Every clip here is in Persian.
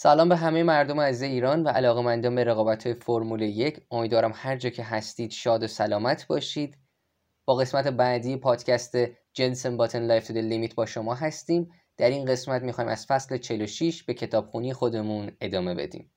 سلام به همه مردم عزیز ایران و علاقمندان به رقابت فرمول یک. امیدوارم هر جا که هستید شاد و سلامت باشید. با قسمت بعدی پادکست جنسن باتن Life to Limit با شما هستیم. در این قسمت می‌خوایم از فصل 46 به کتابخونی خودمون ادامه بدیم.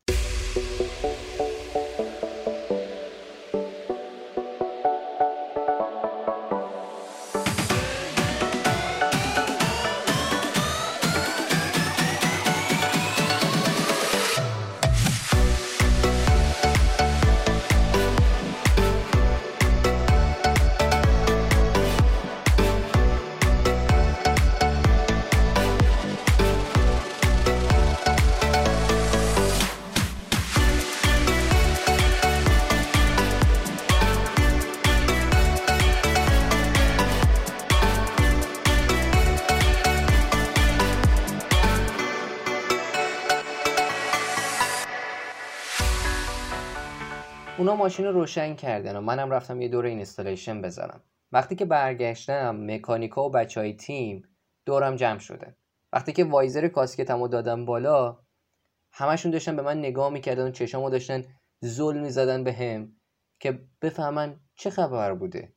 ماشین رو روشن کردن و منم رفتم یه دور installation بزنم. وقتی که برگشتم مکانیکا و بچه های تیم دورم جمع شدن وقتی که visor کاسکتمو دادم بالا همشون داشتن به من نگاه می‌کردن و چشامو داشتن زل می‌زدن به هم که بفهمن چه خبر بوده.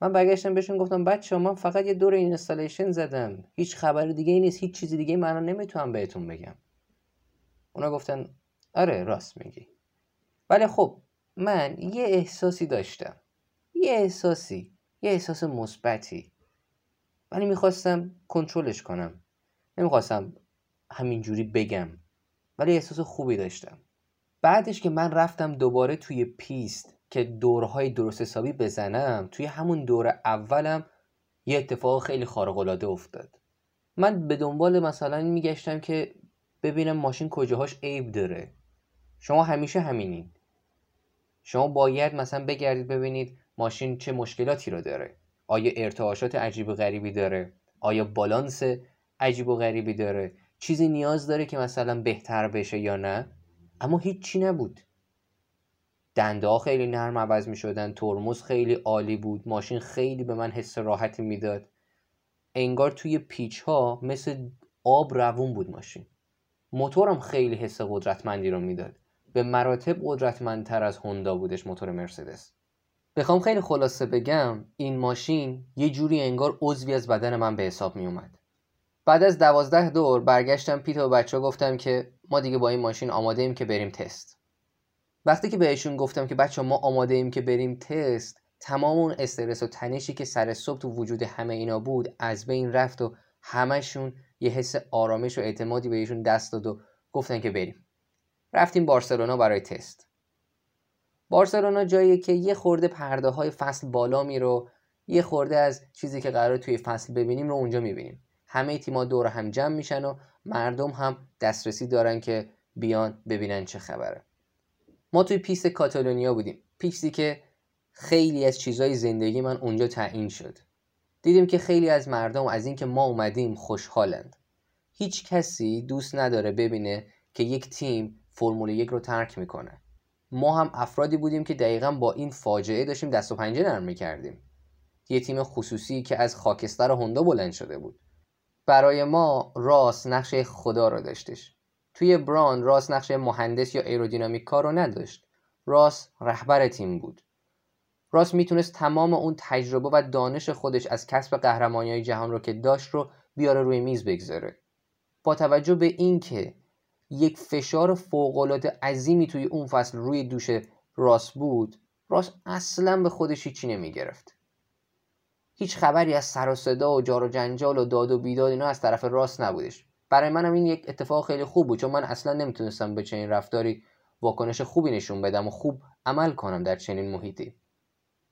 من برگشتم بهشون گفتم بچه ها من فقط یه دور installation زدم. هیچ خبر دیگه ای نیست هیچ چیز دیگه من نمی‌تونم بهتون بگم. اونا گفتن آره راست میگی. ولی خب من یه احساسی داشتم. یه احساسی یه احساس مثبتی. ولی می‌خواستم کنترلش کنم. نمی‌خواستم همینجوری بگم. ولی احساس خوبی داشتم. بعدش که من رفتم دوباره توی پیست که دورهای درست حسابی بزنم توی همون دور اولم یه اتفاق خیلی خارق افتاد. من به دنبال مثلا میگشتم که ببینم ماشین کجاهاش عیب داره. شما همیشه همینید شما باید مثلا بگردید ببینید ماشین چه مشکلاتی رو داره. آیا ارتعاشات عجیب و غریبی داره؟ آیا بالانس عجیب و غریبی داره؟ چیزی نیاز داره که مثلا بهتر بشه یا نه؟ اما هیچی نبود. دنده خیلی نرم عوض می شدن ترمز خیلی عالی بود ماشین خیلی به من حس راحتی می‌داد. انگار توی پیچ ها مثل آب روون بود ماشین. موتورم خیلی حس قدرتمندی رو می‌داد. به مراتب قدرتمندتر از هوندا بودش موتور مرسدس. بخوام خیلی خلاصه بگم این ماشین یه جوری انگار عضوی از بدن من به حساب می اومد بعد از دوازده دور برگشتم پیت و بچه گفتم که ما دیگه با این ماشین آماده ایم که بریم تست. وقتی که بهشون گفتم که بچه ما آماده ایم که بریم تست تمام اون استرس و تنشی که سر صبح تو وجود همه اینا بود از بین رفت و همشون یه حس آرامش و اعتمادی بهشون دست داد و گفتن که بریم. رفتیم بارسلونا برای تست. بارسلونا جایی که یه خورده پرده های فصل بالا میرو یه خورده از چیزی که قرار توی فصل ببینیم رو اونجا می‌بینیم. همه تیما دور هم جمع میشن و مردم هم دسترسی دارن که بیان ببینن چه خبره. ما توی پیست کاتالونیا بودیم. پیستی که خیلی از چیزهای زندگی من اونجا تعیین شد. دیدیم که خیلی از مردم از اینکه ما اومدیم خوشحالند. هیچ کسی دوست نداره ببینه که یک تیم فرمول یک رو ترک می‌کنه. ما هم افرادی بودیم که دقیقا با این فاجعه داشتیم دست و پنجه نرم می‌کردیم. یه تیم خصوصی که از خاکستر هوندا بلند شده بود. برای ما راس نقش خدا رو داشتش. توی بران راس نقش مهندس یا ایرودینامیک کار رو نداشت. راس رهبر تیم بود. راس می‌تونست تمام اون تجربه و دانش خودش از کسب قهرمانی های جهان رو که داشت رو بیاره روی میز بگذاره. با توجه به اینکه یک فشار فوقالعاده عظیمی توی اون فصل روی دوش راس بود. راس اصلا به خودش هیچی نمی‌گرفت. هیچ خبری از سر و صدا و جار و جنجال و داد و بیداد اینا از طرف راس نبودش. برای منم این یک اتفاق خیلی خوب بود چون من اصلا نمی‌تونستم به چنین رفتاری واکنش خوبی نشون بدم و خوب عمل کنم در چنین محیطی.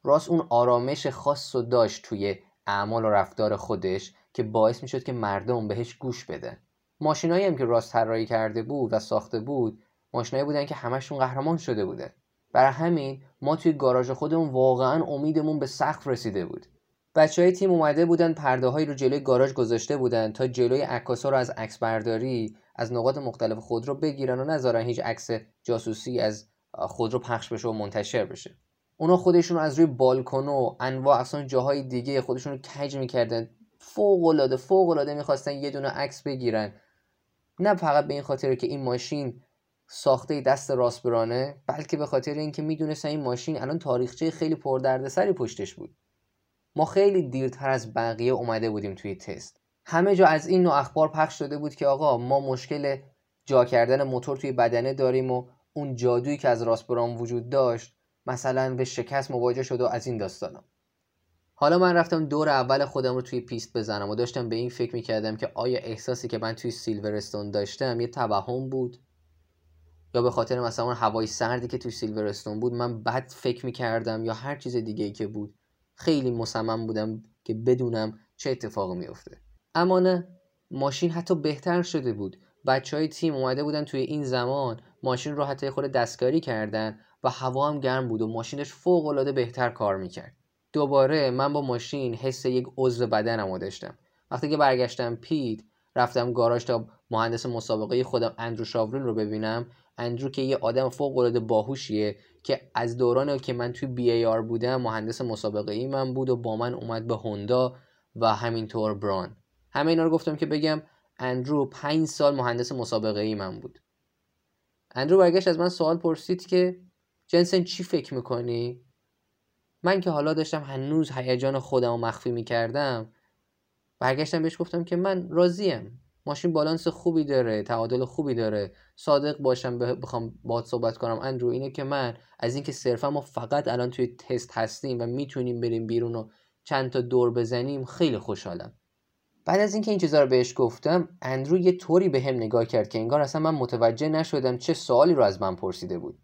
راس اون آرامش خاص و داشت توی اعمال و رفتار خودش که باعث می‌شد که مردم بهش گوش بده. ماشینایی هم که راست طراحی کرده بود و ساخته بود ماشینایی بودن که همشون قهرمان شده بوده برای همین ما توی گاراژ خودمون واقعا امیدمون به سقف رسیده بود. بچه های تیم اومده بودن پرده هایی رو جلوی گاراژ گذاشته بودن تا جلوی عکاسا رو از عکس برداری از نقاط مختلف خودرو بگیرن و نذارن هیچ عکس جاسوسی از خودرو پخش بشه و منتشر بشه. اونا خودشون رو از روی بالکن و انواع اصلا جاهای دیگه خودشون رو کج می‌کردن. فوق العاده فوق العاده می‌خواستن یه دونه عکس بگیرن. نه فقط به این خاطر که این ماشین ساخته دست راسپرانه بلکه به خاطر اینکه می‌دونستن این ماشین الان تاریخچه خیلی پردردسری پشتش بود. ما خیلی دیرتر از بقیه اومده بودیم توی تست. همه جا از این نوع اخبار پخش شده بود که آقا ما مشکل جا کردن موتور توی بدنه داریم و اون جادویی که از راسپران وجود داشت مثلا به شکست مواجه شد و از این داستانا. حالا من رفتم دور اول خودم رو توی پیست بزنم و داشتم به این فکر می‌کردم که آیا احساسی که من توی سیلورستون داشتم یه توهم بود؟ یا به خاطر مثلا اون هوای سردی که توی سیلورستون بود من بد فکر می‌کردم یا هر چیز دیگه که بود؟ خیلی مصمم بودم که بدونم چه اتفاقی میفته اما نه ماشین حتی بهتر شده بود. بچه های تیم اومده بودن توی این زمان ماشین رو حتی خود دستکاری کردن و هوا هم گرم بود و ماشینش فوق العاده بهتر کار می‌کرد. دوباره من با ماشین حس یک عضو بدنم رو داشتم. وقتی که برگشتم پید رفتم گاراژ تا مهندس مسابقه خودم اندرو شاورین رو ببینم. اندرو که یه آدم فوق العاده باهوشیه که از دوران که من توی بی ای آر بودم مهندس مسابقه ای من بود و با من اومد به هوندا و همینطور بران. همه اینا رو گفتم که بگم اندرو پنج سال مهندس مسابقه ای من بود. اندرو برگشت از من سوال پرسید که جنسن چی فکر می‌کنی؟ من که حالا داشتم هنوز هیجان خودم رو مخفی می‌کردم برگشتم بهش گفتم که من راضیم. ماشین بالانس خوبی داره تعادل خوبی داره. صادق باشم بخوام باهات صحبت کنم. اندرو اینه که من از اینکه صرفا ما فقط الان توی تست هستیم و می‌تونیم بریم بیرون و چند تا دور بزنیم خیلی خوشحالم. بعد از اینکه این چیزا رو بهش گفتم اندرو یه طوری به هم نگاه کرد که انگار اصلا من متوجه نشدم چه سوالی رو از من پرسیده بود.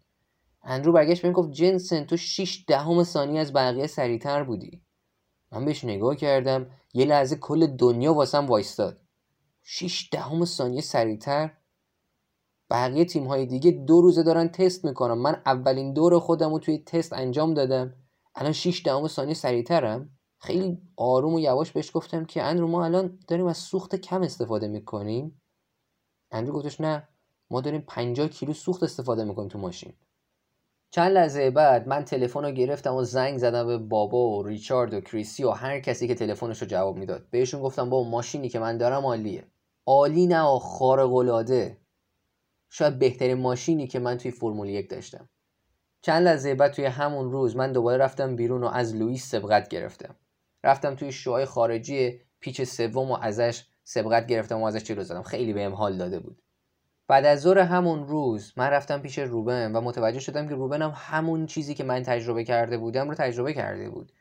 اندرو برگشت بهم گفت جنسن تو 6 دهم ثانیه از بقیه سریعتر بودی. من بهش نگاه کردم یه لحظه کل دنیا واسم وایستاد. 6 دهم ثانیه سریعتر؟ بقیه تیم های دیگه دو روزه دارن تست می‌کنم من اولین دور خودم رو توی تست انجام دادم. الان 6 دهم ثانیه سریعترم. خیلی آروم و یواش بهش گفتم که اندرو ما الان داریم از سوخت کم استفاده می‌کنیم. اندرو گفتش نه ما داریم 50 کیلو سوخت استفاده می‌کنیم تو ماشین. چند لحظه بعد من تلفن رو گرفتم و زنگ زدم به بابا و ریچارد و کریسی و هر کسی که تلفنش رو جواب می‌داد. بهشون گفتم با ماشینی که من دارم عالیه. عالی نه خارق العاده شاید بهترین ماشینی که من توی فرمول یک داشتم. چند لحظه بعد توی همون روز من دوباره رفتم بیرون و از لوئیس سبقت گرفتم. رفتم توی شوهای خارجی پیچ سوم و ازش سبقت گرفتم و ازش چلو زدم. خیلی بهم حال داده بود. بعد از ظهر همون روز من رفتم پیش روبن و متوجه شدم که روبن هم همون چیزی که من تجربه کرده بودم رو تجربه کرده بود.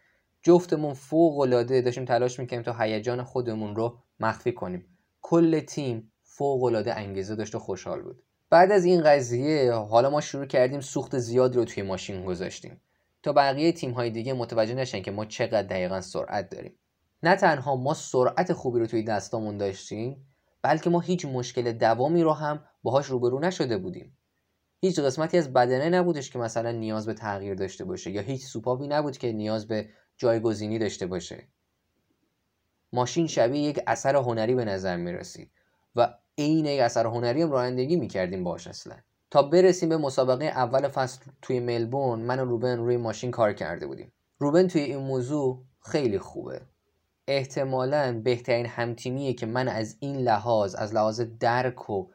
جفتمون فوق العاده داشتیم تلاش می‌کنیم تا هیجان خودمون رو مخفی کنیم. کل تیم فوق العاده انگیزه داشت و خوشحال بود. بعد از این قضیه حالا ما شروع کردیم سوخت زیادی رو توی ماشین گذاشتیم. تا بقیه تیم های دیگه متوجه نشن که ما چقدر دقیقا سرعت داریم. نه تنها ما سرعت خوبی رو توی دستامون داشتیم بلکه ما هیچ مشکل دوامی رو هم باهاش روبرو نشده بودیم. هیچ قسمتی از بدنه نبودش که مثلا نیاز به تغییر داشته باشه یا هیچ سوپاپی نبود که نیاز به جایگزینی داشته باشه. ماشین شبیه یک اثر هنری به نظر می رسید و عین یک اثر هنری هم رانندگی می کردیم باش اصلا. تا برسیم به مسابقه اول فصل توی ملبورن من و روبن روی ماشین کار کرده بودیم. روبن توی این موضوع خیلی خوبه. احتمالا بهترین همتیمیه که من از این لحاظ از لحاظ درک و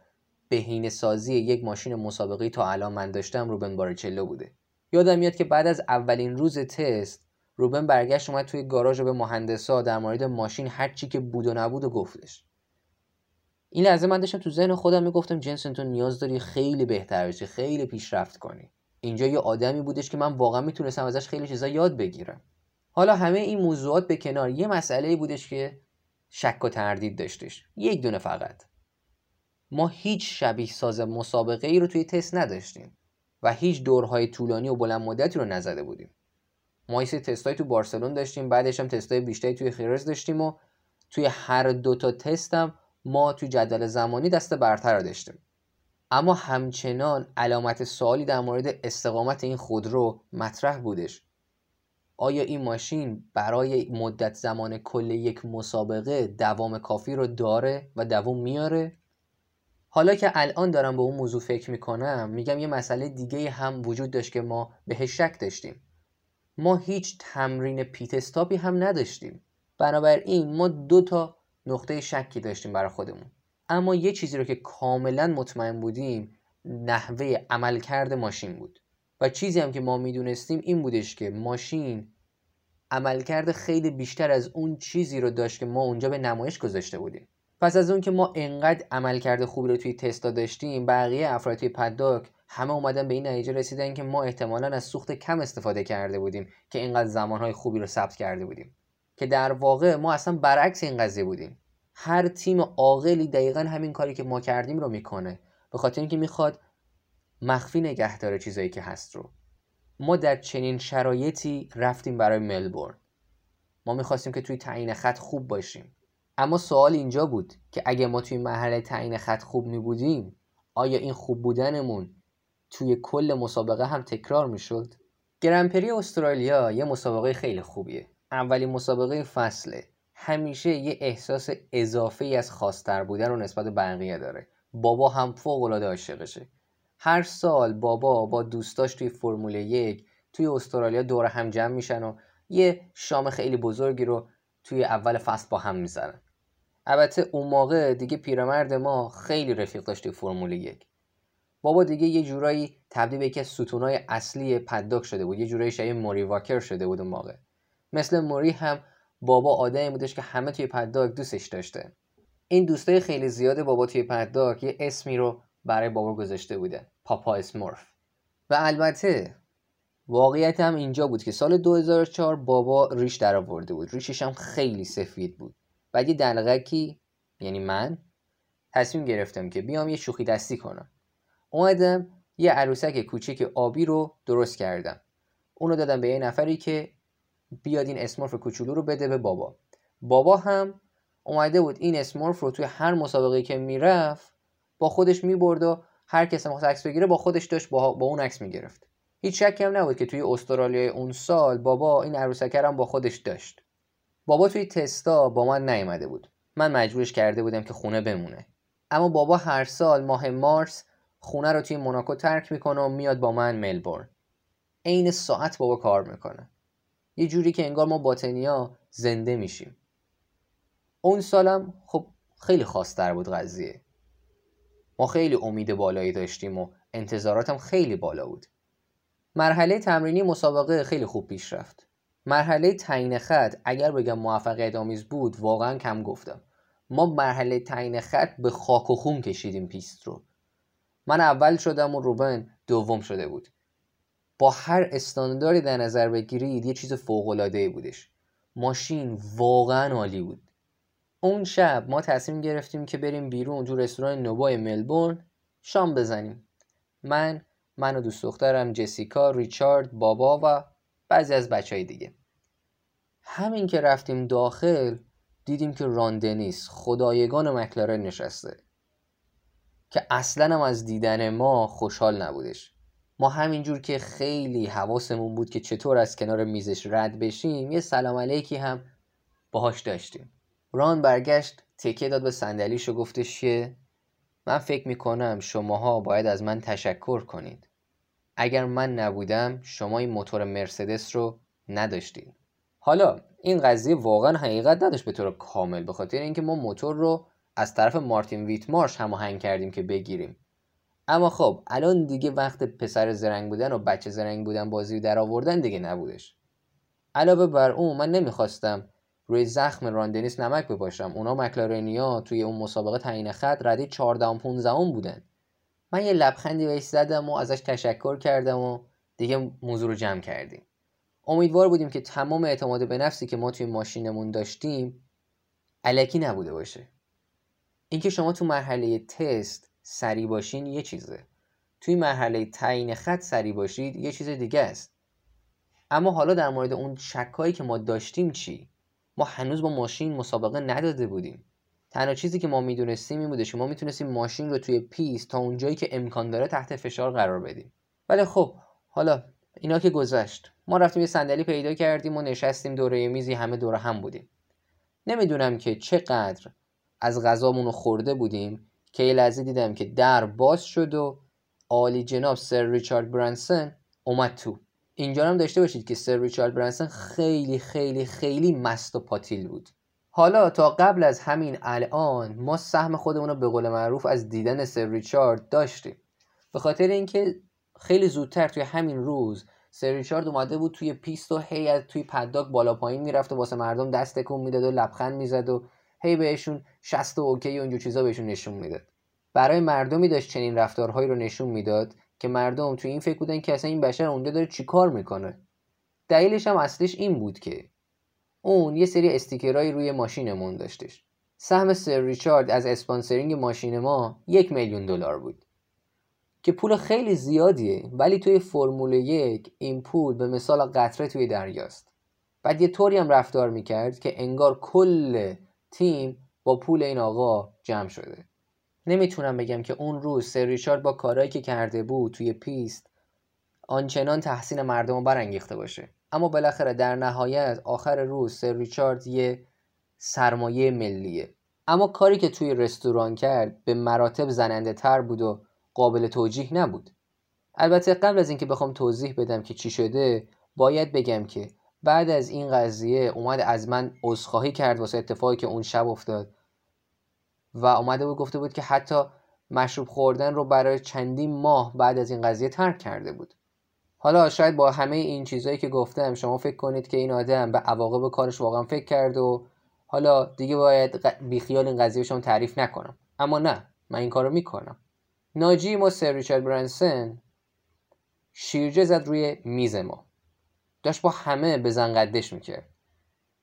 بهینه سازی یک ماشین مسابقه تا الان من داشتم روبن بارچلو بوده. یادم میاد که بعد از اولین روز تست روبن برگشت اومد توی گاراژ به مهندسا در مورد ماشین هر چی که بود و نبود و گفتش. این لحظه من داشتم تو ذهن خودم می‌گفتم جنسن تو نیاز داری خیلی بهتر بشی خیلی پیشرفت کنی. اینجا یه آدمی بودش که من واقعا می‌تونستم ازش خیلی چیزا یاد بگیرم. حالا همه این موضوعات به کنار یه مسئله بودش که شک و تردید داشتش. یک دونه فقط. ما هیچ شبیه ساز مسابقه ای رو توی تست نداشتیم و هیچ دورهای طولانی و بلند مدتی رو نزده بودیم. ما یه تستای تو بارسلون داشتیم بعدش هم تستای بیشتری توی خیرز داشتیم و توی هر دو تا تستم ما توی جدول زمانی دست برتر داشتیم. اما همچنان علامت سوالی در مورد استقامت این خودرو مطرح بودش. آیا این ماشین برای مدت زمان کل یک مسابقه دوام کافی رو داره و دوام میاره؟ حالا که الان دارم به اون موضوع فکر می‌کنم میگم یه مسئله دیگه هم وجود داشت که ما بهش شک داشتیم. ما هیچ تمرین پیت استاپی هم نداشتیم. بنابراین ما دو تا نقطه شکی داشتیم برای خودمون. اما یه چیزی رو که کاملا مطمئن بودیم نحوه عملکرد ماشین بود. چیزی هم که ما می‌دونستیم این بودش که ماشین عملکرد خیلی بیشتر از اون چیزی رو داشت که ما اونجا به نمایش گذاشته بودیم. پس از اون که ما انقدر عملکرد خوبی رو توی تستا داشتیم بقیه افراد توی پداک همه اومدن به این نتیجه رسیدن که ما احتمالا از سوخت کم استفاده کرده بودیم که اینقدر زمانهای خوبی رو ثبت کرده بودیم. که در واقع ما اصلا برعکس این قضیه بودیم. هر تیم عاقلی دقیقا همین کاری که ما کردیم رو می‌کنه. به خاطر اینکه می‌خواد مخفی نگه داره چیزایی که هست رو. ما در چنین شرایطی رفتیم برای ملبورن. ما می‌خواستیم که توی تعیین خط خوب باشیم. اما سوال اینجا بود که اگه ما توی مرحله تعیین خط خوب می بودیم آیا این خوب بودنمون توی کل مسابقه هم تکرار می‌شد؟ گرنپری استرالیا یه مسابقه خیلی خوبیه. اولین مسابقه فصله. همیشه یه احساس اضافه از خاصتر بودن رو نسبت بقیه داره. بابا هم فوق العاده عاشقشه. هر سال بابا با دوستاش توی فرمول یک توی استرالیا دور هم جمع میشن و یه شام خیلی بزرگی رو توی اول فصل با هم می‌زنن. البته اون موقع دیگه پیرمرد ما خیلی رفیق داشت توی فرمول یک. بابا دیگه یه جورایی تبدیل به یکی از ستونای اصلی پداک شده بود یه جورایی شبیه موری واکر شده بود اون موقع. مثل موری هم بابا آدمی بودش که همه توی پداک دوستش داشته. این دوستای خیلی زیاد بابا توی پداک یه اسمی رو برای بابا گذاشته بوده. پاپا اسمورف. و البته واقعیت هم اینجا بود که سال 2004 بابا ریش در آورده بود. ریشش هم خیلی سفید بود. بعد یه دلغکی یعنی من تصمیم گرفتم که بیام یه شوخی دستی کنم. اومدم یه عروسک کوچیک آبی رو درست کردم. اونو دادم به یه نفری که بیاد این اسمورف کوچولو رو بده به بابا. بابا هم اومده بود این اسمورف رو توی هر مسابقه که می‌رفت با خودش می‌برد و هر کس می‌خواست عکس بگیره با خودش داشت با, با اون عکس می‌گرفت. هیچ شکی هم نبود که توی استرالیا اون سال بابا این عروسکر هم با خودش داشت. بابا توی تستا با من نیومده بود. من مجبورش کرده بودم که خونه بمونه. اما بابا هر سال ماه مارس خونه رو توی موناکو ترک می‌کنه و میاد با من ملبورن. عین ساعت بابا کار می‌کنه. یه جوری که انگار ما باطنیا زنده میشیم. اون سالم خب خیلی خاصتر بود قضیه. ما خیلی امید بالایی داشتیم و انتظاراتم خیلی بالا بود. مرحله تمرینی مسابقه خیلی خوب پیش رفت. مرحله تعیین خط اگر بگم موفقیت آمیز بود واقعا کم گفتم. ما مرحله تعیین خط به خاک و خون کشیدیم پیست رو. من اول شدم و روبن دوم شده بود. با هر استانداردی در نظر بگیرید یه چیز فوق بودش. ماشین واقعا عالی بود. اون شب ما تصمیم گرفتیم که بریم بیرون تو رستوران نوبای ملبورن شام بزنیم. من من و دوست دخترم جسیکا ریچارد بابا و بعضی از بچه های دیگه. همین که رفتیم داخل دیدیم که راندنیس خدایگان مکلارن نشسته. که اصلا هم از دیدن ما خوشحال نبودش. ما همینجور که خیلی حواسمون بود که چطور از کنار میزش رد بشیم یه سلام علیکی هم باهاش داشتیم. ران برگشت تکیه داد به صندلیش و گفتش که من فکر می‌کنم شماها باید از من تشکر کنید. اگر من نبودم شما این موتور مرسدس رو نداشتید. حالا این قضیه واقعا حقیقت نداشت به طور کامل به خاطر اینکه ما موتور رو از طرف مارتین ویتمارش هماهنگ کردیم که بگیریم. اما خب الان دیگه وقت پسر زرنگ بودن و بچه زرنگ بودن بازی در آوردن دیگه نبودش. علاوه بر اون من نمی‌خواستم روی زخم راندنیس نمک بپاشم. اونا مکلارنیا توی اون مسابقه تعیین خط رده 14 15 بودن. من یه لبخندی بهش زدم و ازش تشکر کردم و دیگه موضوع رو جمع کردیم. امیدوار بودیم که تمام اعتماد به نفسی که ما توی ماشینمون داشتیم علکی نبوده باشه. اینکه شما تو مرحله تست سری باشین یه چیزه. توی مرحله تعیین خط سری باشید یه چیز دیگه است. اما حالا در مورد اون شکایی که ما داشتیم چی؟ ما هنوز با ماشین مسابقه نداده بودیم. تنها چیزی که ما می‌دونستیم این بوده که ما می‌تونستیم ماشین رو توی پیست تا اونجایی که امکان داره تحت فشار قرار بدیم. ولی خب حالا اینا که گذشت. ما رفتیم یه صندلی پیدا کردیم و نشستیم دوره میزی همه دوره هم بودیم. نمی‌دونم که چقدر از غذامون رو خورده بودیم که یه لحظه دیدم که در باز شد و عالی جناب سر ریچارد برانسن اومد تو. اینجا هم داشته باشید که سر ریچارد برانسن خیلی خیلی خیلی مست و پاتیل بود. حالا تا قبل از همین الان ما سهم خودمون رو به قول معروف از دیدن سر ریچارد داشتیم. به خاطر اینکه خیلی زودتر توی همین روز سر ریچارد اومده بود توی پیست و هی از توی paddock بالا پایین می‌رفت و واسه مردم دست تکون می‌داد و لبخند می‌زد و هی بهشون شست و OK و اینجور چیزا بهشون نشون می‌داد. برای مردمی داشت چنین رفتارهایی رو نشون می‌داد که مردم توی این فکر بودن که اصلا این بشر اونجا داره چیکار می‌کنه. دلیلش هم اصلش این بود که اون یه سری استیکرهایی روی ماشینمون داشتش. سهم سر ریچارد از اسپانسرینگ ماشین ما یک میلیون دلار بود. که پول خیلی زیادیه ولی توی فرمول یک این پول به مثال قطره توی دریاست. بعد یه طوری هم رفتار می‌کرد که انگار کل تیم با پول این آقا جمع شده. نمی‌تونم بگم که اون روز سر ریچارد با کارهایی که کرده بود توی پیست آنچنان تحسین مردم رو برانگیخته باشه. اما بالاخره در نهایت آخر روز سر ریچارد یه سرمایه ملیه. اما کاری که توی رستوران کرد به مراتب زننده تر بود و قابل توجیه نبود. البته قبل از اینکه بخوام توضیح بدم که چی شده باید بگم که بعد از این قضیه اومد از من عذرخواهی کرد واسه اتفاقی که اون شب افتاد و اومده بود گفته بود که حتی مشروب خوردن رو برای چندین ماه بعد از این قضیه ترک کرده بود. حالا شاید با همه این چیزهایی که گفتم شما فکر کنید که این آدم به عواقب کارش واقعا فکر کرد و حالا دیگه باید بیخیال این قضیه شما تعریف نکنم. اما نه من این کارو می‌کنم. ناجی ما سر ریچارد برانسن شیرجه زد روی میز ما. داشت با همه بزن قدش می‌کرد.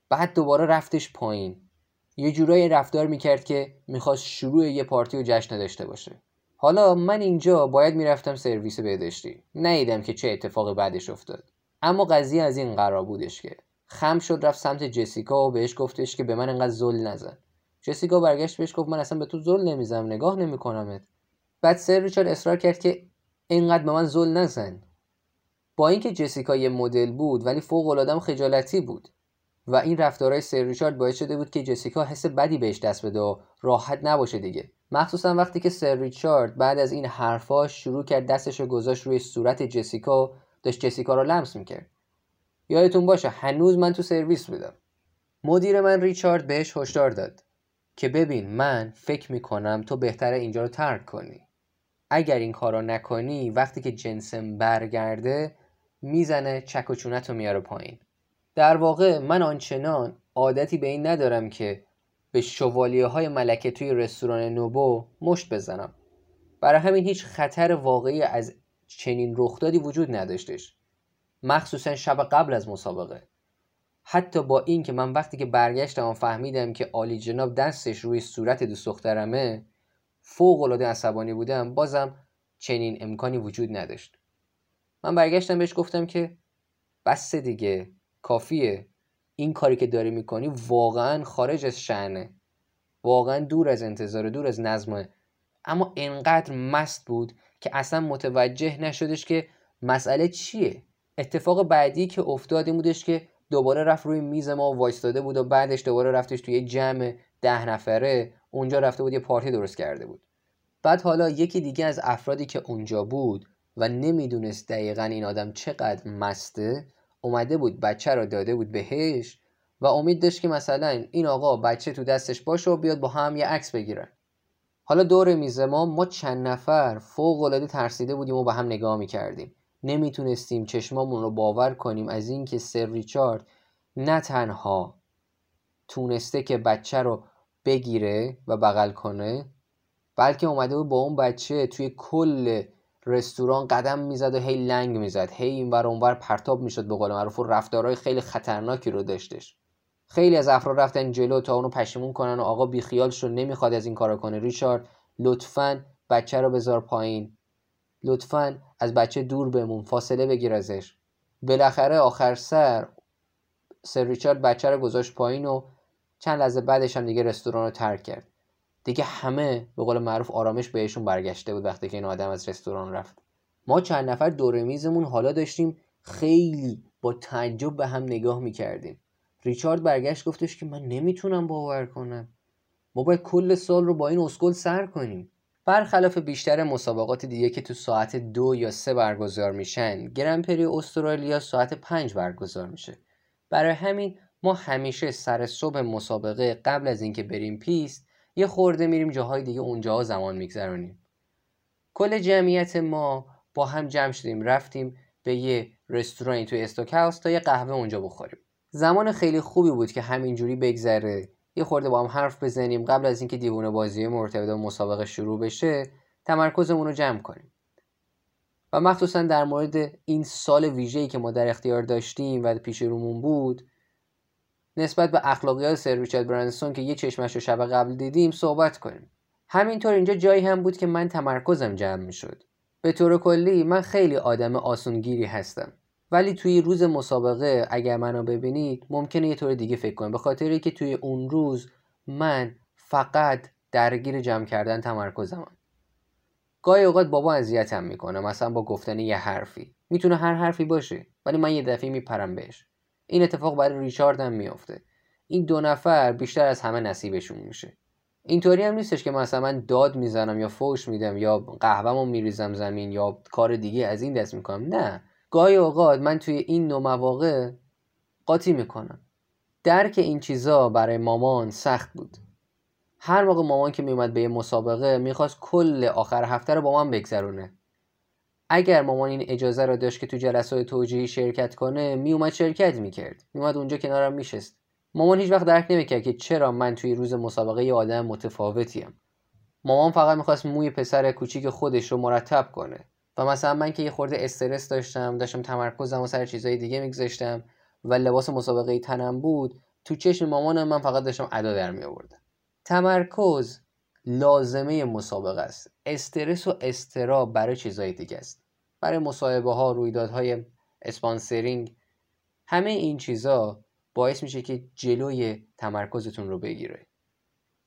بعد دوباره رفتش پایین. یه جورایی رفتار می‌کرد که می‌خواست شروع یه پارتی و جشن داشته باشه. حالا من اینجا باید می‌رفتم سرویس بهداشتی. ندیدم که چه اتفاقی بعدش افتاد. اما قضیه از این قرار بودش که خم شد رفت سمت جسیکا و بهش گفتش که به من انقدر زل نزن. جسیکا برگشت بهش گفت من اصلا به تو زل نمی‌زنم نگاه نمیکنمت. بعد سر ریچارد اصرار کرد که اینقدر به من زل نزن. با اینکه جسیکا یه مدل بود ولی فوق العاده خجالتی بود. و این رفتارهای سر ریچارد باعث شده بود که جسیکا حس بدی بهش دست بده و راحت نباشه دیگه. مخصوصا وقتی که سر ریچارد بعد از این حرفاش شروع کرد دستش رو گذاشت روی صورت جسیکا داشت جسیکا رو لمس می‌کرد. یادتون باشه هنوز من تو سرویس بودم. مدیر من ریچارد بهش هشدار داد که ببین من فکر می‌کنم تو بهتره اینجا رو ترک کنی. اگر این کارو نکنی وقتی که جنسم برگرده می‌زنه چک و چونت رو میاره پایین. در واقع من آنچنان عادتی به این ندارم که به شوالیه های ملکه توی رستوران نوبو مشت بزنم. برای همین هیچ خطر واقعی از چنین رخدادی وجود نداشتش. مخصوصا شب قبل از مسابقه. حتی با این که من وقتی که برگشتم فهمیدم که عالی جناب دستش روی صورت دوست دخترمه فوق العاده عصبانی بودم بازم چنین امکانی وجود نداشت. من برگشتم بهش گفتم که بس دیگه. کافیه. این کاری که داری می‌کنی واقعا خارج از شعنه واقعا دور از انتظار دور از نظمه اما انقدر مست بود که اصلا متوجه نشدش که مسئله چیه. اتفاق بعدی که افتاد این بودش که دوباره رفت روی میز ما وایستاده بود و بعدش دوباره رفتش توی جمع ده نفره. اونجا رفته بود یه پارتی درست کرده بود. بعد حالا یکی دیگه از افرادی که اونجا بود و نمی‌دونست دقیقا این آدم چقدر مسته اومده بود بچه رو داده بود بهش و امید داشت که مثلا این آقا بچه تو دستش باشه و بیاد با هم یه عکس بگیرن. حالا دور میز ما ما چند نفر فوق العاده ترسیده بودیم و به هم نگاه می‌کردیم. نمی‌تونستیم چشمامون رو باور کنیم از اینکه سر ریچارد نه تنها تونسته که بچه رو بگیره و بغل کنه بلکه اومده بود با اون بچه توی کل رستوران قدم می‌زد و هی لنگ می‌زد. هی اینور اونور پرتاب می‌شد به قول معروف. و رفتارهای خیلی خطرناکی رو داشتش. خیلی از افراد رفتن جلو تا اونو پشیمون کنن و آقا بیخیال شد نمی‌خواد از این کارو کنه. ریچارد لطفا بچه رو بذار پایین. لطفا از بچه دور بمون. فاصله بگیر ازش. بالاخره آخر سر سر ریچارد بچه رو گذاشت پایین و چند لحظه بعدش هم دیگه رستوران رو ترک کرد. دیگه همه به قول معروف آرامش بهشون برگشته بود وقتی که این آدم از رستوران رفت. ما چند نفر دور میزمون حالا داشتیم خیلی با تعجب به هم نگاه می‌کردیم. ریچارد برگشت گفتش که من نمی‌تونم باور کنم. ما باید کل سال رو با این اسکل سر کنیم. برخلاف بیشتر مسابقات دیگه که تو ساعت دو یا سه برگزار میشن گرنپری استرالیا ساعت پنج برگزار میشه. برای همین ما همیشه سر صبح مسابقه قبل از اینکه بریم پیست یه خورده میریم جاهای دیگه اونجا زمان میگذرونیم. کل جمعیت ما با هم جمع شدیم رفتیم به یه رستورانی توی استوک هاوس تا یه قهوه اونجا بخوریم. زمان خیلی خوبی بود که همینجوری بگذره. یه خورده با هم حرف بزنیم. قبل از اینکه دیوونه بازی مرتبط با مسابقه شروع بشه تمرکزمون رو جمع کنیم. و مخصوصا در مورد این سال ویژه‌ای که ما در اختیار داشتیم و پیش رومون بود نسبت به اخلاقیات سر ریچارد برانسون که یه چشمش رو شب قبل دیدیم صحبت کنیم. همینطور اینجا جایی هم بود که من تمرکزم جمع می‌شد. به طور کلی من خیلی آدم آسونگیری هستم. ولی توی روز مسابقه اگر منو ببینید ممکنه یه طور دیگه فکر کنم. به خاطری که توی اون روز من فقط درگیر جمع کردن تمرکزمم. گاهی اوقات بابا اذیتم می‌کنه مثلا با گفتن یه حرفی. می‌تونه هر حرفی باشه ولی من یه دفعه میپرم بهش. این اتفاق برای ریچارد هم میافته. این دو نفر بیشتر از همه نصیبشون میشه. اینطوری هم نیستش که مثلا من داد می‌زنم یا فوش میدم یا قهوهمو میریزم زمین یا کار دیگه از این دست می‌کنم. نه. گاهی اوقات من توی این نوع مواقع قاطی می‌کنم. درک این چیزا برای مامان سخت بود. هر موقع مامان که میومد به یه مسابقه می‌خواست کل آخر هفته رو با من بگذرونه. اگر مامان این اجازه رو داشت که تو جلسات توجیهی شرکت کنه میومد شرکت می‌کرد. میومد اونجا کنارم میشست مامان هیچ وقت درک نمی‌کرد که چرا من توی روز مسابقه یه آدم متفاوتیم. مامان فقط می‌خواست موی پسر کوچیک خودش رو مرتب کنه. و مثلا من که یه خورده استرس داشتم داشتم تمرکزم و سر چیزهای دیگه میگذاشتم و لباس مسابقه تنم بود تو چشم مامانم من فقط داشتم ادا در می آوردم تمرکز لازمه مسابقه است. استرس و استراب برای چیزهای دیگه است. برای مصاحبه ها رویدادهای sponsoring همه این چیزا باعث میشه که جلوی تمرکزتون رو بگیره.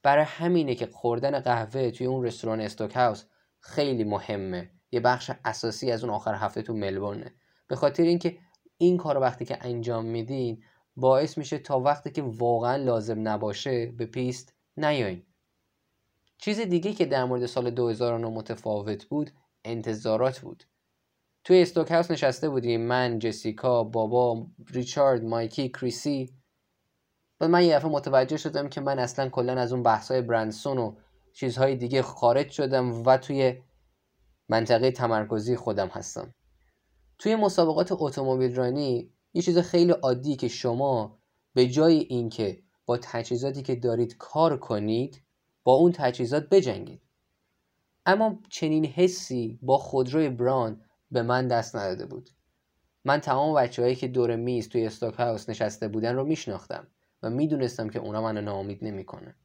برای همینه که خوردن قهوه توی اون رستوران Stokehouse خیلی مهمه. یه بخش اساسی از اون آخر هفته تو ملبورنه به خاطر اینکه این کار وقتی که انجام میدین باعث میشه تا وقتی که واقعا لازم نباشه به پیست نیاین. چیز دیگه که در مورد سال 2009 متفاوت بود انتظارات بود. توی استوک هاوس نشسته بودیم. من جسیکا بابا ریچارد مایکی کریسی. و من یه دفعه متوجه شدم که من اصلا کلا از اون بحثای برندسون و چیزهای دیگه خارج شدم و توی منطقه تمرکزی خودم هستم. توی مسابقات اتومبیل رانی یه چیز خیلی عادی که شما به جای اینکه با تجهیزاتی که دارید کار کنید با اون تجهیزات بجنگید. اما چنین حسی با خودروی براون به من دست نداده بود. من تمام بچههایی که دور میز توی Stokehouse نشسته بودن رو میشناختم و می‌دونستم که اونا منو ناامید نمی‌کنن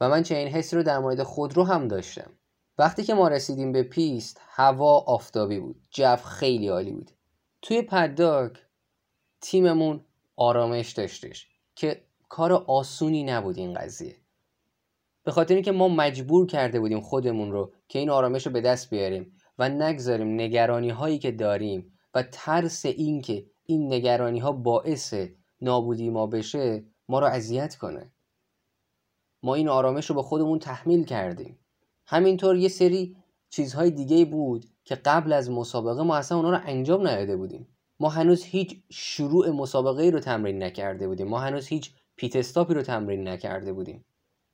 و من چنین حسی رو در مورد خودرو هم داشتم. وقتی که ما رسیدیم به پیست هوا آفتابی بود. جو خیلی عالی بود. توی paddock تیممون آرامش داشتش که کار آسونی نبود این قضیه. به خاطر اینکه ما مجبور کرده بودیم خودمون رو که این آرامش رو به دست بیاریم و نگذاریم نگرانی هایی که داریم و ترس این که این نگرانی ها باعث نابودی ما بشه ما رو اذیت کنه. ما این آرامش رو به خودمون تحمیل کردیم. همینطور یه سری چیزهای دیگه بود که قبل از مسابقه ما اصلا اونا رو انجام نداده بودیم. ما هنوز هیچ شروع مسابقه ای رو تمرین نکرده بودیم. ما هنوز هیچ پیت استاپی رو تمرین نکرده بودیم.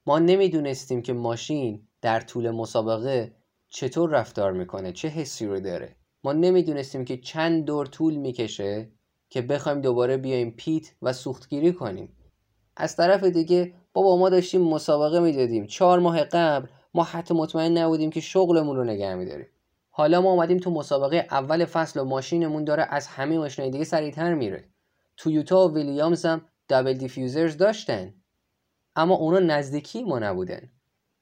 ما نمی‌دونستیم که ماشین در طول مسابقه چطور رفتار می‌کنه؟ چه حسی رو داره؟ ما نمی‌دونستیم که چند دور طول می‌کشه که بخوایم دوباره بیایم پیت و سوختگیری کنیم. از طرف دیگه بابا ما داشتیم مسابقه می‌دادیم. چهار ماه قبل ما حتی مطمئن نبودیم که شغلمون رو نگه میداریم. حالا ما اومدیم تو مسابقه اول فصل و ماشینمون داره از همه ماشینای دیگه سریعتر میره. تویوتا و ویلیامز هم دابل دیفیوزرز داشتن. اما اونا نزدیکی ما نبودن.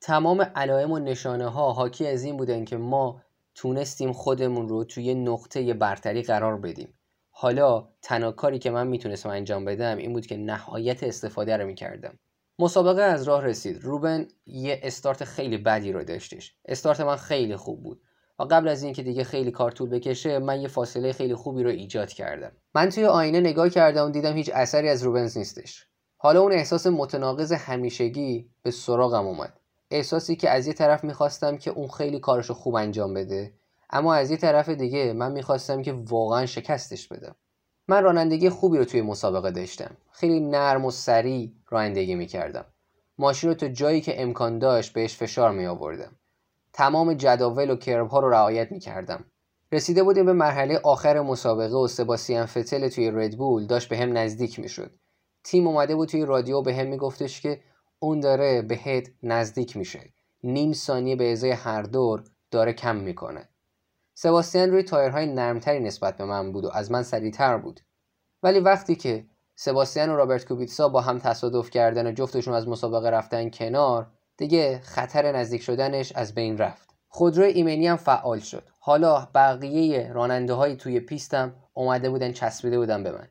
تمام علائم و نشانه ها حاکی از این بودن که ما تونستیم خودمون رو توی نقطه برتری قرار بدیم. حالا تنها کاری که من می‌تونستم انجام بدم این بود که نهایت استفاده رو می‌کردم. مسابقه از راه رسید. روبن یه استارت خیلی بدی رو داشتش. استارت من خیلی خوب بود. و قبل از اینکه دیگه خیلی کار طول بکشه من یه فاصله خیلی خوبی رو ایجاد کردم. من توی آینه نگاه کردم و دیدم هیچ اثری از روبنز نیستش. حالا اون احساس متناقض همیشگی به سراغم اومد. احساسی که از یه طرف می‌خواستم که اون خیلی کارشو خوب انجام بده اما از یه طرف دیگه من می‌خواستم که واقعا شکستش بدم من رانندگی خوبی رو توی مسابقه داشتم خیلی نرم و سریع رانندگی می‌کردم ماشین رو تا جایی که امکان داشت بهش فشار می آوردم تمام جداول و کرب ها رو رعایت می کردم. رسیده بودیم به مرحله آخر مسابقه و سباسیان فتل توی ردبول داشت به هم نزدیک می شد. تیم اومده بود توی رادیو به هم میگفتش که اون داره بهت نزدیک میشه. نیم ثانیه به ازای هر دور داره کم می‌کنه. سباستیان روی تایرهای نرمتری نسبت به من بود و از من سریعتر بود. ولی وقتی که سباستیان و رابرت کوبیتسا با هم تصادف کردن و جفتشون از مسابقه رفتن کنار دیگه خطر نزدیک شدنش از بین رفت خودرو ایمنی هم فعال شد حالا بقیه راننده های توی پیستم اومده بودن چسبیده بودن به من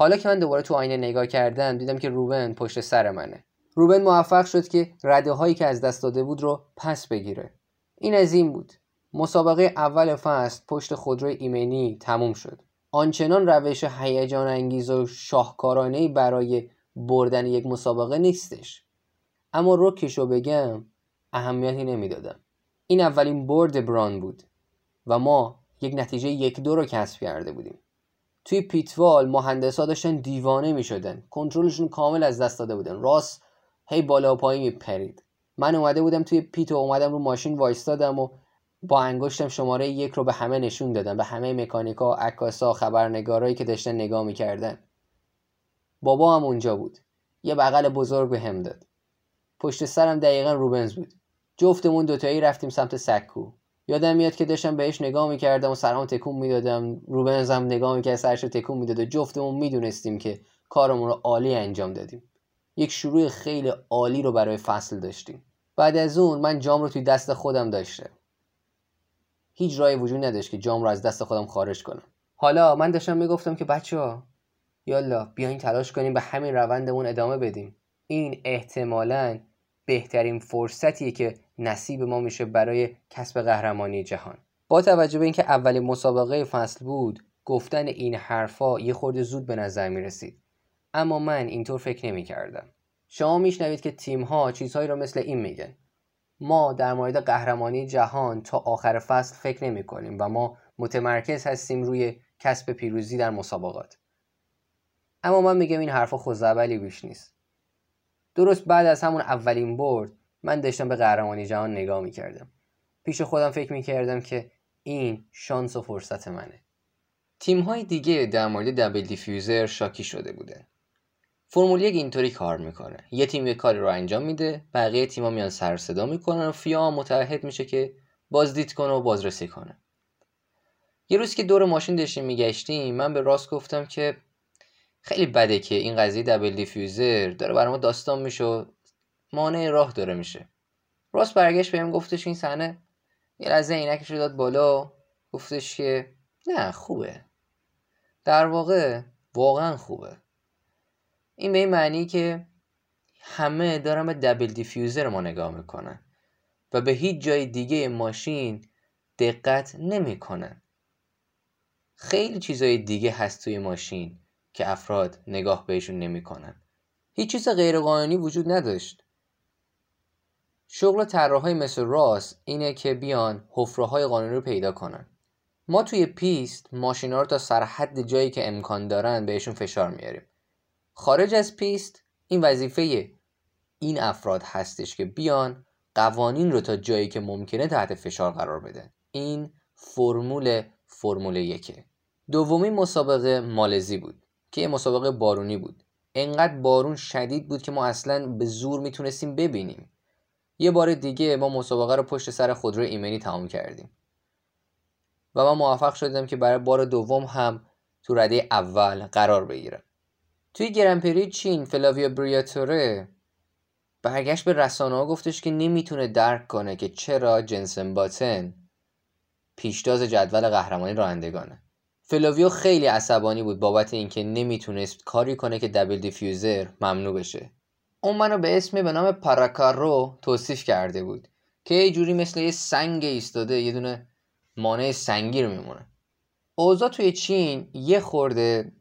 حالا که من دوباره تو آینه نگاه کردم دیدم که روبن پشت سر منه. روبن موفق شد که رده هایی که از دست داده بود رو پس بگیره. این از این بود. مسابقه اول فصل پشت خودروی ایمنی تموم شد. آنچنان روش هیجان انگیز و شاهکارانه برای بردن یک مسابقه نیستش. اما روکش رو بگم اهمیتی نمی‌دادم. این اولین برد بران بود و ما یک نتیجه یک دو رو کسب کرده بودیم. توی پیتوال مهندسا داشتن دیوانه می شدن کنترلشون کامل از دست داده بودن. راست هی بالا و پایین می پرید من اومده بودم توی پیت و اومدم رو ماشین وایستادم و با انگشتم شماره یک رو به همه نشون دادم. به همه مکانیکا عکاسا خبرنگارایی که داشتن نگاه می‌کردن. بابا هم اونجا بود. یه بغل بزرگ به هم داد. پشت سرم دقیقا روبنز بود. جفتمون دوتایی رفتیم سمت سکو. یادم میاد که داشتم بهش نگاه می‌کردم و سرمو تکون می‌دادم. روبنز هم نگاه می‌کرد سرش رو تکون می‌داد و جفتمون می‌دونستیم که کارمون رو عالی انجام دادیم. یک شروع خیلی عالی رو برای فصل داشتیم. بعد از اون من جام رو توی دست خودم داشتم. هیچ راهی وجود نداشت که جام رو از دست خودم خارج کنم. حالا من داشتم می‌گفتم که بچه ها یالا بیاین تلاش کنیم به همین روندمون ادامه بدیم. این احتمالا بهترین فرصتیه که نصیب ما میشه برای کسب قهرمانی جهان. با توجه به اینکه اولین مسابقه فصل بود گفتن این حرفا یه خورده زود به نظر می رسید اما من اینطور فکر نمی کردم شما میشنوید که تیم ها چیزهایی رو مثل این میگن. ما در مورد قهرمانی جهان تا آخر فصل فکر نمی کنیم و ما متمرکز هستیم روی کسب پیروزی در مسابقات. اما من میگم این حرفا خوزعبلی بیش نیست. درست بعد از همون اولین برد من داشتم به قهرمانی جهان نگاه می‌کردم. پیش خودم فکر می‌کردم که این شانس و فرصت منه. تیم های دیگه در مورد دبل دیفیوزر شاکی شده بودن. فرمول یک اینطوری کار می‌کنه. یه تیم یه کاری رو انجام میده بقیه تیما میان سر صدا می‌کنن و فیا متحد میشه که بازدید کنه و بازرسی کنه. یه روز که دور ماشین داشتیم میگشتیم من به راس گفتم که خیلی بده که این قضیه double diffuser داره برای ما داستان میشه مانع راه داره میشه. راس برگشت بهم گفتش این صحنه یه لحظه عینکش رو داد بالا گفتش که نه خوبه. در واقع واقعا خوبه. این به این معنی که همه دارن به double diffuser ما نگاه می‌کنن و به هیچ جای دیگه ماشین دقت نمی‌کنن. خیلی چیزای دیگه هست توی ماشین. که افراد نگاه بهشون نمی‌کنن. هیچ چیز غیرقانونی وجود نداشت. شغل طراحای مثل راس اینه که بیان حفره های قانونی رو پیدا کنن. ما توی پیست ماشینا رو تا سرحد جایی که امکان دارن بهشون فشار میاریم. خارج از پیست این وظیفه این افراد هستش که بیان قوانین رو تا جایی که ممکنه تحت فشار قرار بدن این فرمول فرمول یکه. دومین مسابقه مالزی بود. که یه مسابقه بارونی بود. انقدر بارون شدید بود که ما اصلا به زور می‌تونستیم ببینیم. یه بار دیگه ما مسابقه رو پشت سر خودرو ایمنی تمام کردیم. و من موفق شدم که برای بار دوم هم تو رده اول قرار بگیرم. توی گرندپری چین فلاویو بریاتوره برگشت به رسانه ها گفتش که نمی‌تونه درک کنه که چرا جنسن باتن پیشتاز جدول قهرمانی رانندگانه. فلاویو خیلی عصبانی بود بابت اینکه نمی‌تونست کاری کنه که double diffuser ممنوع بشه. اون منو به اسمی به نام paracarro توصیف کرده بود که یه جوری مثل یه سنگ ایستاده یه دونه مانع سنگی رو میمونه. اوضاع توی چین یه خورده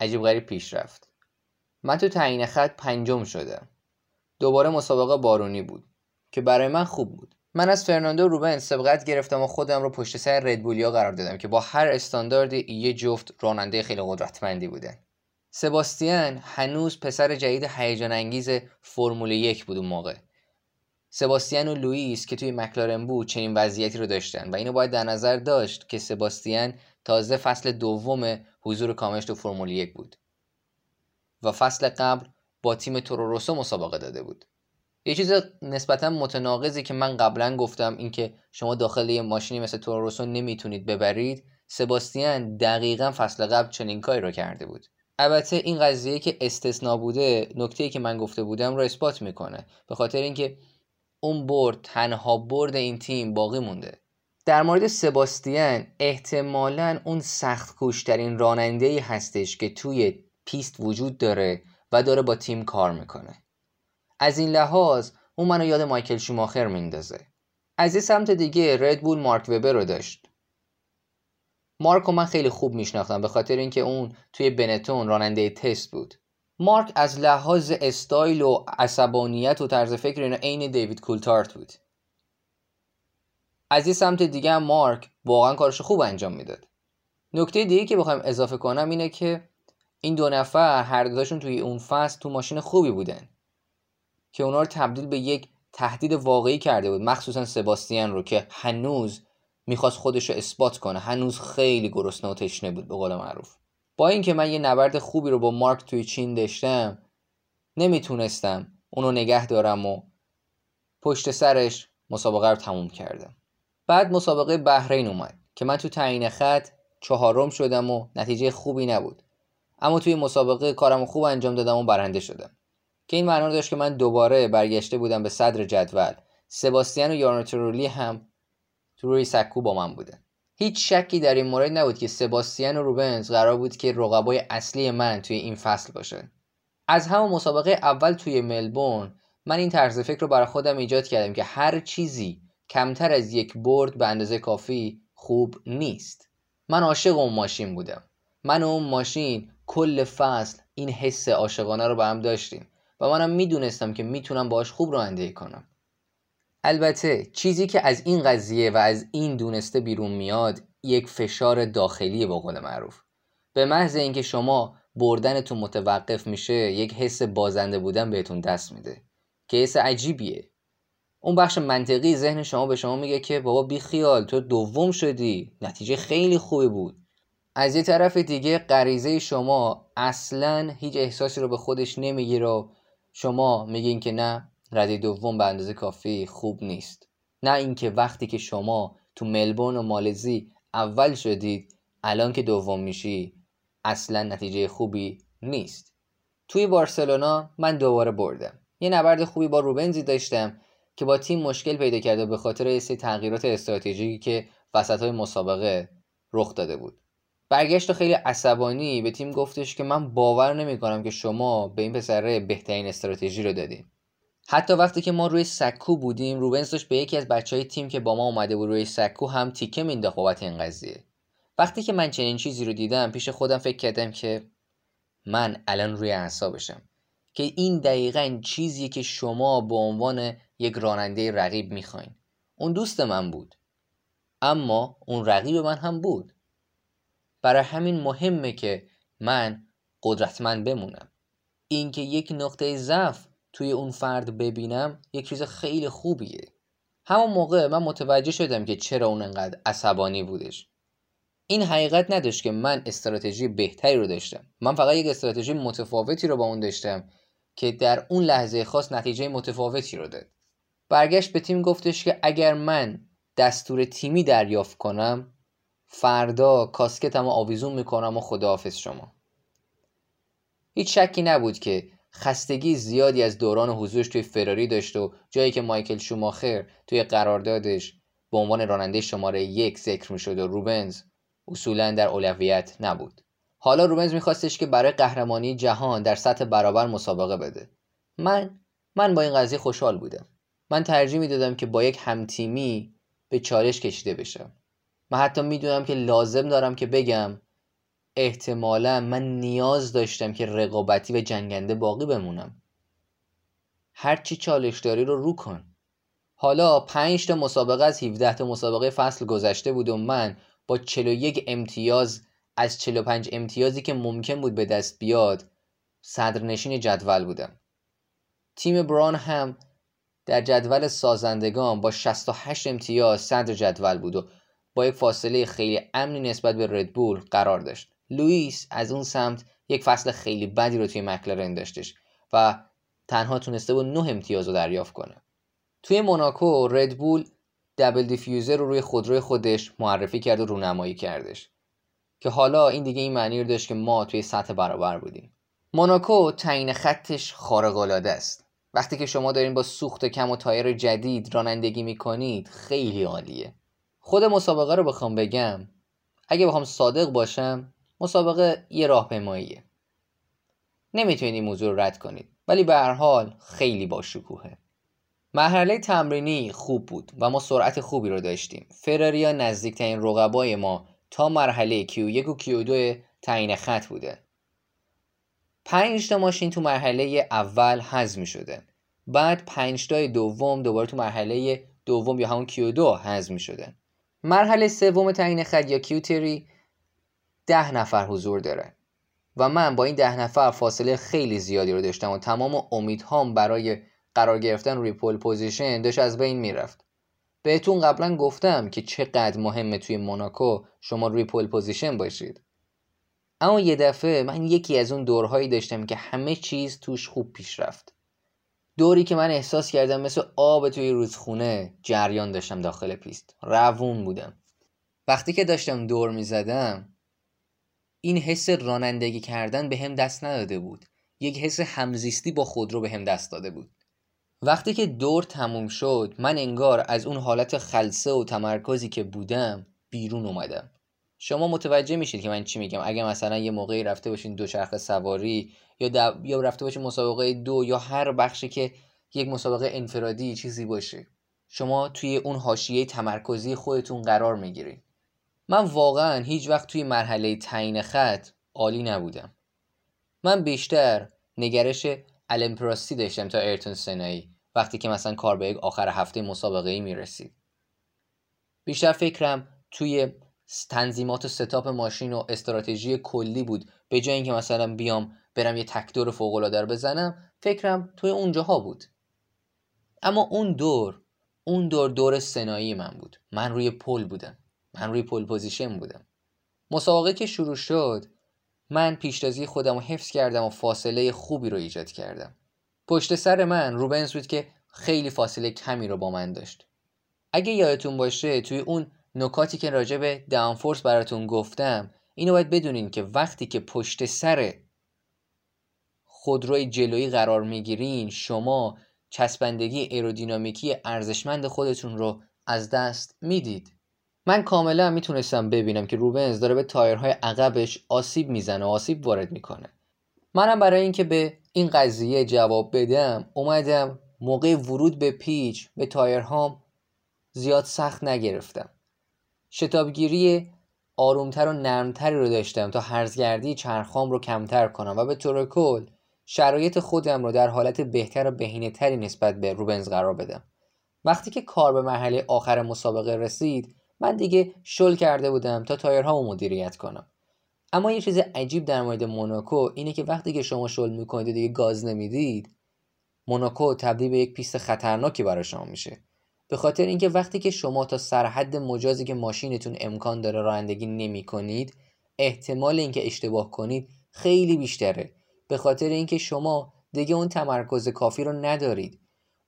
عجیب غریب پیش رفت. من تو تعیین خط پنجم شدم. دوباره مسابقه بارونی بود که برای من خوب بود. من از فرناندو روبن سبقت گرفتم و خودم رو پشت سر ردبولیا قرار دادم که با هر استانداردی یه جفت راننده خیلی قدرتمندی بودن سباستیان هنوز پسر جدید هیجان انگیز فرمول یک بود اون موقع. سباستیان و لوئیس که توی مکلارن بود چنین وضعیتی رو داشتن و اینو باید در نظر داشت که سباستیان تازه فصل دوم حضور کاملش تو فرمول یک بود و فصل قبل با تیم توروروسو مسابقه داده بود. یه چیز نسبتا متناقضی که من قبلا گفتم اینکه شما داخل یه ماشینی مثل توروروسو نمی‌تونید ببرید سباستیان دقیقا فصل قبل چنین کاری رو کرده بود. البته این قضیه که استثنا بوده نکته که من گفته بودم رو اثبات می‌کنه به خاطر اینکه اون برد تنها برد این تیم باقی مونده. در مورد سباستیان احتمالا اون سخت کوشترین راننده ای هستش که توی پیست وجود داره و داره با تیم کار می‌کنه. از این لحاظ اون منو یاد مایکل شوماخر میندازه. از یه سمت دیگه ردبول مارک وبر رو داشت. مارک من خیلی خوب میشناختم به خاطر اینکه اون توی بنتون راننده تست بود. مارک از لحاظ استایل و عصبانیت و طرز فکر اینا عین دیوید کولتارد بود. از یه سمت دیگه هم مارک واقعا کارش خوب انجام می‌داد. نکته دیگه که بخوایم اضافه کنم اینه که این دو نفر هر دوشون توی اون فصل تو ماشین خوبی بودن. که اونا رو تبدیل به یک تهدید واقعی کرده بود. مخصوصا سباستیان رو که هنوز می‌خواست خودش رو اثبات کنه. هنوز خیلی گرسنه و تشنه بود به قول معروف. با اینکه من یه نبرد خوبی رو با مارک توی چین داشتم نمی‌تونستم اونو نگه دارم و پشت سرش مسابقه رو تموم کردم. بعد مسابقه بحرین اومد که من تو تعیین خط چهارم شدم و نتیجه خوبی نبود. اما توی مسابقه کارم خوب انجام دادم و برنده شدم. که این معنی داشت که من دوباره برگشته بودم به صدر جدول. سباستیان و یارنترولی هم روی سکو با من بوده هیچ شکی در این مورد نبود که سباستیان و روبنز قرار بود که رقبای اصلی من توی این فصل باشه. از همون مسابقه اول توی ملبورن من این طرز فکر رو برای خودم ایجاد کردم که هر چیزی کمتر از یک برد به اندازه کافی خوب نیست. من عاشق اون ماشین بودم. من و اون ماشین کل فصل این حس عاشقانه رو به هم داشتیم. منم می‌دونستم که می‌تونم باش خوب رانندگی کنم. البته چیزی که از این قضیه و از این دونسته بیرون میاد یک فشار داخلی با قول معروف. به محض اینکه شما بردنتون متوقف میشه یک حس بازنده بودن بهتون دست میده که حس عجیبیه. اون بخش منطقی ذهن شما به شما میگه که بابا بی خیال تو دوم شدی. نتیجه خیلی خوبی بود. از یه طرف دیگه غریزه شما اصلا هیچ احساسی رو به خودش نمی‌گیره شما میگین که نه ردی دوم به اندازه کافی خوب نیست. نه اینکه وقتی که شما تو ملبورن و مالزی اول شدید الان که دوم میشی اصلا نتیجه خوبی نیست. توی بارسلونا من دوباره بردم. یه نبرد خوبی با روبنزی داشتم که با تیم مشکل پیدا کرده به خاطر یه تغییرات استراتژیکی که وسط های مسابقه رخ داده بود. برگشت خیلی عصبانی به تیم گفتش که من باور نمی کنم که شما به این پسره بهترین استراتژی رو دادین حتی وقتی که ما روی سکو بودیم روبنز داشت به یکی از بچه های تیم که با ما اومده بود روی سکو هم تیکه مینداخت بابت این قضیه. وقتی که من چنین چیزی رو دیدم پیش خودم فکر کردم که من الان روی اعصابشم که این دقیقا چیزی که شما به عنوان یک راننده رقیب می‌خواین. اون دوست من بود. اما اون رقیب من هم بود. برای همین مهمه که من قدرتمند بمونم. اینکه یک نقطه ضعف توی اون فرد ببینم یک چیز خیلی خوبیه. همون موقع من متوجه شدم که چرا اون انقدر عصبانی بودش. این حقیقت نداشت که من استراتژی بهتری رو داشتم. من فقط یک استراتژی متفاوتی رو با اون داشتم که در اون لحظه خاص نتیجه متفاوتی رو داد. برگشت به تیم گفتش که اگر من دستور تیمی دریافت کنم فردا کاسکتم آویزون می‌کنم و خداحافظ شما. هیچ شکی نبود که خستگی زیادی از دوران حضورش توی فراری داشت و جایی که مایکل شوماخر توی قراردادش به عنوان راننده شماره یک ذکر می‌شد و روبنز اصولا در اولویت نبود. حالا روبنز میخواستش که برای قهرمانی جهان در سطح برابر مسابقه بده. من من با این قضیه خوشحال بودم. من ترجیح می‌دادم که با یک همتیمی به چالش کشیده بشم. من حتی می‌دونم که لازم دارم که بگم احتمالا من نیاز داشتم که رقابتی و جنگنده باقی بمونم. هرچی چالش داری رو رو کن. حالا 5 تا مسابقه از 17 تا مسابقه فصل گذشته بود و من با 41 امتیاز از 45 امتیازی که ممکن بود به دست بیاد صدرنشین جدول بودم. تیم بران هم در جدول سازندگان با 68 امتیاز صدر جدول بود و با یک فاصله خیلی امنی نسبت به ردبول قرار داشت. لوئیس از اون سمت یک فصل خیلی بدی رو توی مکلارن داشتش و تنها تونسته بود 9 امتیاز رو دریافت کنه. توی موناکو ردبول double diffuser رو روی خودروی خودش معرفی کرد و رونمایی کردش. که حالا این دیگه این معنی رو داشت که ما توی سطح برابر بودیم. موناکو تعیین خطش خارق العاده است. وقتی که شما دارین با سوخت کم و تایر جدید رانندگی می‌کنید خیلی عالیه. خود مسابقه رو بخوام بگم اگه بخوام صادق باشم مسابقه یه راهپیماییه. نمی‌تونید این موضوع رو رد کنید ولی به هر حال خیلی با شکوهه مرحله تمرینی خوب بود و ما سرعت خوبی رو داشتیم. فراریا نزدیکترین رقبای ما تا مرحله Q1 و Q2 تعیین خط بوده. پنج تا ماشین تو مرحله اول حذف شده. بعد پنج تای دوم دوباره تو مرحله دوم یا همون Q2 حذف شده. مرحله سوم تعیین خط یا Q3 ده نفر حضور داره. و من با این ده نفر فاصله خیلی زیادی رو داشتم و تمام امیدهام برای قرار گرفتن روی pole position داشت از بین می‌رفت. بهتون قبلا گفتم که چقدر مهمه توی موناکو شما روی pole position باشید. اما یه دفعه من یکی از اون دورهایی داشتم که همه چیز توش خوب پیش رفت. دوری که من احساس کردم مثل آب توی رودخونه جریان داشتم داخل پیست. روون بودم. وقتی که داشتم دور می زدم این حس رانندگی کردن به هم دست نداده بود. یک حس همزیستی با خودرو به هم دست داده بود. وقتی که دور تموم شد من انگار از اون حالت خلصه و تمرکزی که بودم بیرون اومدم. شما متوجه میشید که من چی میگم. اگه مثلا یه موقعی رفته باشین دوچرخه سواری یا, یا رفته باشین مسابقه دو یا هر بخشی که یک مسابقه انفرادی چیزی باشه شما توی اون حاشیه تمرکزی خودتون قرار می‌گیرید من واقعا هیچ وقت توی مرحله تعیین خط عالی نبودم. من بیشتر نگرش الامپراستی داشتم تا ارتون سنایی وقتی که مثلا کار به آخر هفته مسابقه ای می‌رسید. بیشتر فکرم توی تنظیمات و ستاپ ماشین و استراتژی کلی بود. به جای اینکه مثلا بیام برم یه تکدور فوق العاده رو بزنم فکرم توی اونجاها بود. اما اون دور اون دور دور سنایی من بود. من روی pole بودم. من روی pole position بودم. مسابقه که شروع شد من پیشتازی خودم رو حفظ کردم و فاصله خوبی رو ایجاد کردم. پشت سر من روبنز بود که خیلی فاصله کمی رو با من داشت. اگه یادتون باشه توی اون نکاتی که راجع به downforce براتون گفتم اینو باید بدونین که وقتی که پشت سر خودروی جلویی قرار می‌گیرین شما چسبندگی ایرودینامیکی ارزشمند خودتون رو از دست می‌دید. من کاملا می‌تونستم ببینم که روبنز داره به تایرهای عقبش آسیب می‌زنه و آسیب وارد می‌کنه. منم برای اینکه به این قضیه جواب بدم اومدم موقع ورود به پیچ به تایرهام زیاد سخت نگرفتم. شتابگیری آرومتر و نرمتری رو داشتم تا هرزگردی چرخام رو کمتر کنم و به طور کل شرایط خودم رو در حالت بهتر و بهینه تری نسبت به روبنز قرار بدم. وقتی که کار به مرحله آخر مسابقه رسید من دیگه شل کرده بودم تا تایرهامو مدیریت کنم. اما یه چیز عجیب در مورد موناکو اینه که وقتی که شما شل می‌کنید و دیگه گاز نمی‌دید موناکو تبدیل به یک پیست خطرناکی برای شما میشه. به خاطر اینکه وقتی که شما تا سرحد مجازی که ماشینتون امکان داره رانندگی نمی کنید احتمال اینکه اشتباه کنید خیلی بیشتره. به خاطر اینکه شما دیگه اون تمرکز کافی رو ندارید.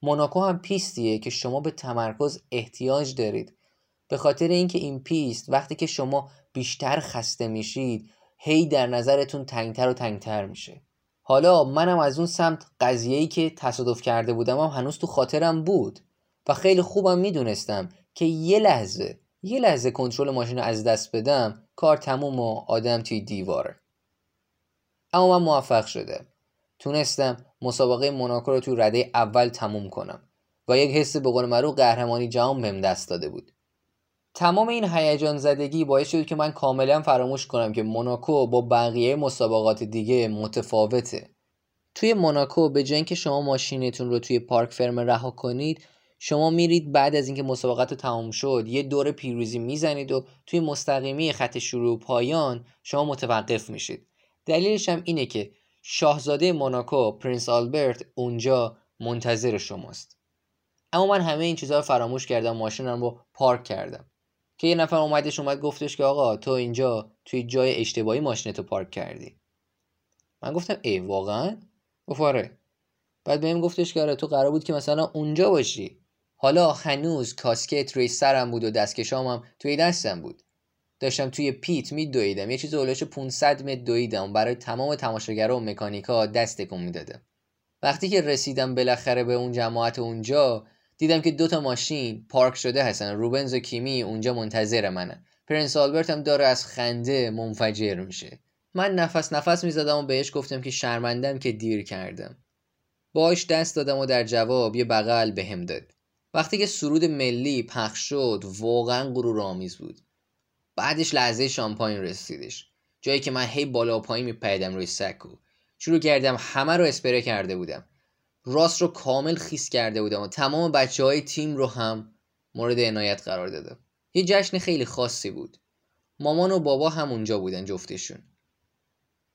موناکو هم پیستیه که شما به تمرکز احتیاج دارید. به خاطر اینکه این پیست وقتی که شما بیشتر خسته میشید هی در نظرتون تنگتر و تنگتر میشه. حالا منم از اون سمت قضیه‌ای که تصادف کرده بودم هم هنوز تو خاطرم بود. و خیلی خوبم می‌دونستم که یه لحظه یه لحظه کنترل ماشین رو از دست بدم کار تموم و آدم توی دیواره. اما من موفق شده تونستم مسابقه موناکو رو توی رده اول تموم کنم و یک حس به قول معروف قهرمانی جهان بهم دست داده بود. تمام این هیجان زدگی باعث شد که من کاملا فراموش کنم که موناکو با بقیه مسابقات دیگه متفاوته. توی موناکو به جای اینکه شما ماشینتون رو توی پارک فرم رها کنید شما میرید بعد از اینکه مسابقات رو تمام شد یه دور پیروزی می‌زنید و توی مستقیمی خط شروع و پایان شما متوقف میشید. دلیلش هم اینه که شاهزاده موناکو پرنس آلبرت اونجا منتظر شماست. اما من همه این چیزها رو فراموش کردم ماشینم رو پارک کردم. که یه نفر اومدش اومد گفتش که آقا تو اینجا توی جای اشتباهی ماشینتو پارک کردی. من گفتم ای واقعا؟ گفت آره. بعد بهم گفتش که آره تو قرار بود که مثلا اونجا باشی. حالا هنوز کاسکت روی سرم بود و دستکشام هم توی دستم بود. داشتم توی پیت می دویدم یه چیز اولش 500 متر دویدم. برای تمام تماشاگرها و مکانیکا دست تکون می‌دادم. وقتی که رسیدم بالاخره به اون جماعت اونجا دیدم که دوتا ماشین پارک شده هستن. روبنز و کیمی اونجا منتظر منن. پرنس آلبرت هم داره از خنده منفجر میشه. من نفس نفس می‌زدم و بهش گفتم که شرمندم که دیر کردم. باش دست دادم و در جواب یه بغل بهم به داد. وقتی که سرود ملی پخش شد واقعا غرور آمیز بود. بعدش لحظه شامپاین رسیدش. جایی که من هی بالا و پایین میپریدم روی سکو. شروع کردم همه رو اسپره کرده بودم. راست رو کامل خیس کرده بودم و تمام بچه های تیم رو هم مورد عنایت قرار دادم. یه جشن خیلی خاصی بود. مامان و بابا هم اونجا بودن جفتشون.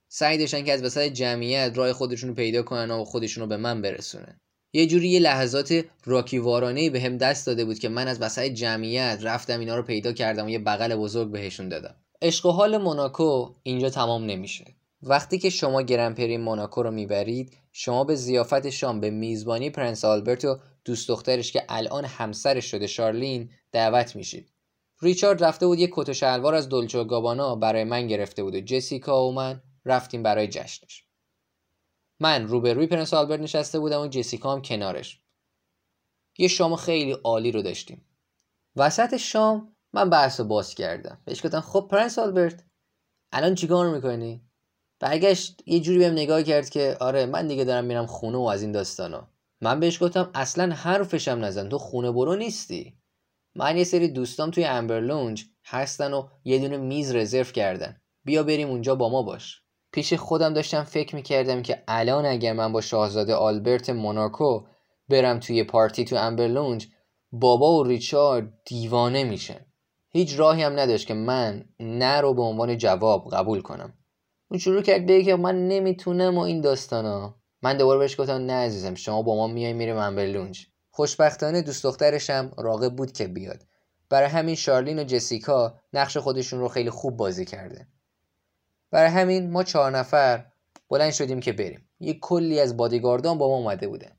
سعی داشتن که از وسط جمعیت راه خودشون رو پیدا کنن و خودشون رو به من برسونن. یه جوری یه لحظات راکیوارانه به هم دست داده بود که من از وسط جمعیت رفتم اینا رو پیدا کردم و یه بغل بزرگ بهشون دادم. عشق و حال موناکو اینجا تمام نمیشه. وقتی که شما گرنپری موناکو رو می‌برید شما به زیافت شام به میزبانی پرنس آلبرت و دوست دخترش که الان همسرش شده شارلین دعوت میشید. ریچارد رفته بود یه کت و شلوار از دولچه گابانا برای من گرفته بود و جسیکا و من رفتیم برای جشنش. من روبروی پرنس آلبرت نشسته بودم و جسیکا هم کنارش. یه شام خیلی عالی رو داشتیم. وسط شام من بحث رو باز کردم. بهش گفتم خب پرنس آلبرت الان چیکار می‌کنی؟ برگشت یه جوری بهم نگاه کرد که آره من دیگه دارم میرم خونه و از این داستانا. من بهش گفتم اصلا حرفشم نزن تو خونه برو نیستی. من یه سری دوستام توی امبرلونج هستن و یه دونه میز رزرو کردن. بیا بریم اونجا با ما باش. پیش خودم داشتم فکر می‌کردم که الان اگر من با شاهزاده آلبرت موناکو برم توی پارتی تو امبرلونج بابا و ریچارد دیوانه میشن. هیچ راهی هم نداشت که من نه رو به عنوان جواب قبول کنم. اون شروع کرد بگه که من نمی‌تونم و این داستانا. من دوباره بهش گفتم نه عزیزم شما با ما میای میریم امبرلونج خوشبختانه دوست دخترشم راقب بود که بیاد. برای همین شارلین و جسیکا نقش خودشون رو خیلی خوب بازی کرده. برای همین ما چهار نفر بلند شدیم که بریم. یه کلی از بادیگاردان با ما اومده بودن.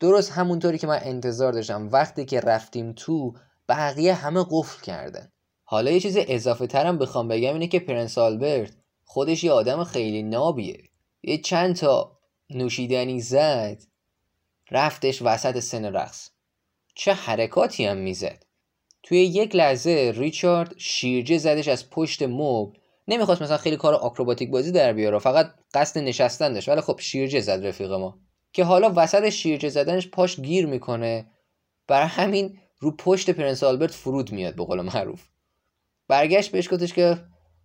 درست همونطوری که من انتظار داشتم وقتی که رفتیم تو بقیه همه قفل کردن. حالا یه چیز اضافه ترم بخوام بگم اینه که پرنس آلبرت خودش یه آدم خیلی نابیه. یه چند تا نوشیدنی زد رفتش وسط سن رقص. چه حرکاتی هم می‌زد. توی یک لحظه ریچارد شیرجه زدش از پشت مبل نمی‌خواست مثلا خیلی کار آکروباتیک بازی در بیاره فقط قصد نشستن داشت ولی خب شیرجه زد رفیق ما. که حالا وسط شیرجه زدنش پاش گیر می‌کنه. برای همین رو پشت پرنس آلبرت فرود میاد به قول معروف. برگشت بهش گفتش که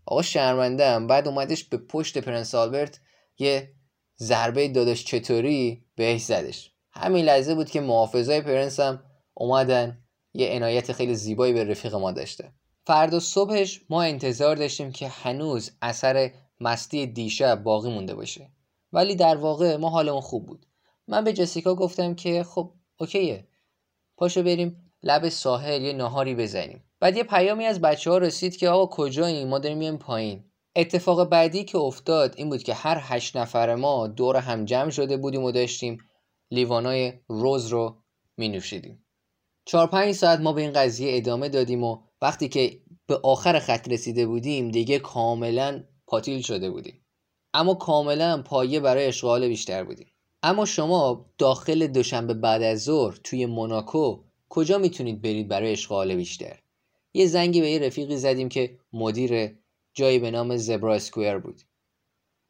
آقا شرمنده بعد اومدش به پشت پرنس آلبرت یه ضربه داداش چطوری بهش زدش. همین لحظه بود که محافظای پرنس هم اومدن. یه عنایت خیلی زیبایی به رفیق ما داشته. فردا صبحش ما انتظار داشتیم که هنوز اثر مستی دیشب باقی مونده باشه. ولی در واقع ما حالمون خوب بود. من به جسیکا گفتم که خب okay ه. پاشو بریم لب ساحل یه ناهاری بزنیم. بعد یه پیامی از بچه ها رسید که آقا کجاییم؟ ما داریم میایم پایین. اتفاق بعدی که افتاد این بود که هر هشت نفر ما دور هم جمع شده بودیم و داشتیم لیوانای روز رو می نوشیدیم چهار پنج ساعت ما به این قضیه ادامه دادیم و وقتی که به آخر خط رسیده بودیم دیگه کاملا پاتیل شده بودیم. اما کاملا پایه برای اشغال بیشتر بودیم. اما شما داخل دوشنبه بعد از ظهر توی موناکو کجا می‌تونید برید برای اشغال بیشتر؟ یه زنگی به یه رفیقی زدیم که مدیر جایی به نام زبرا اسکویر بود.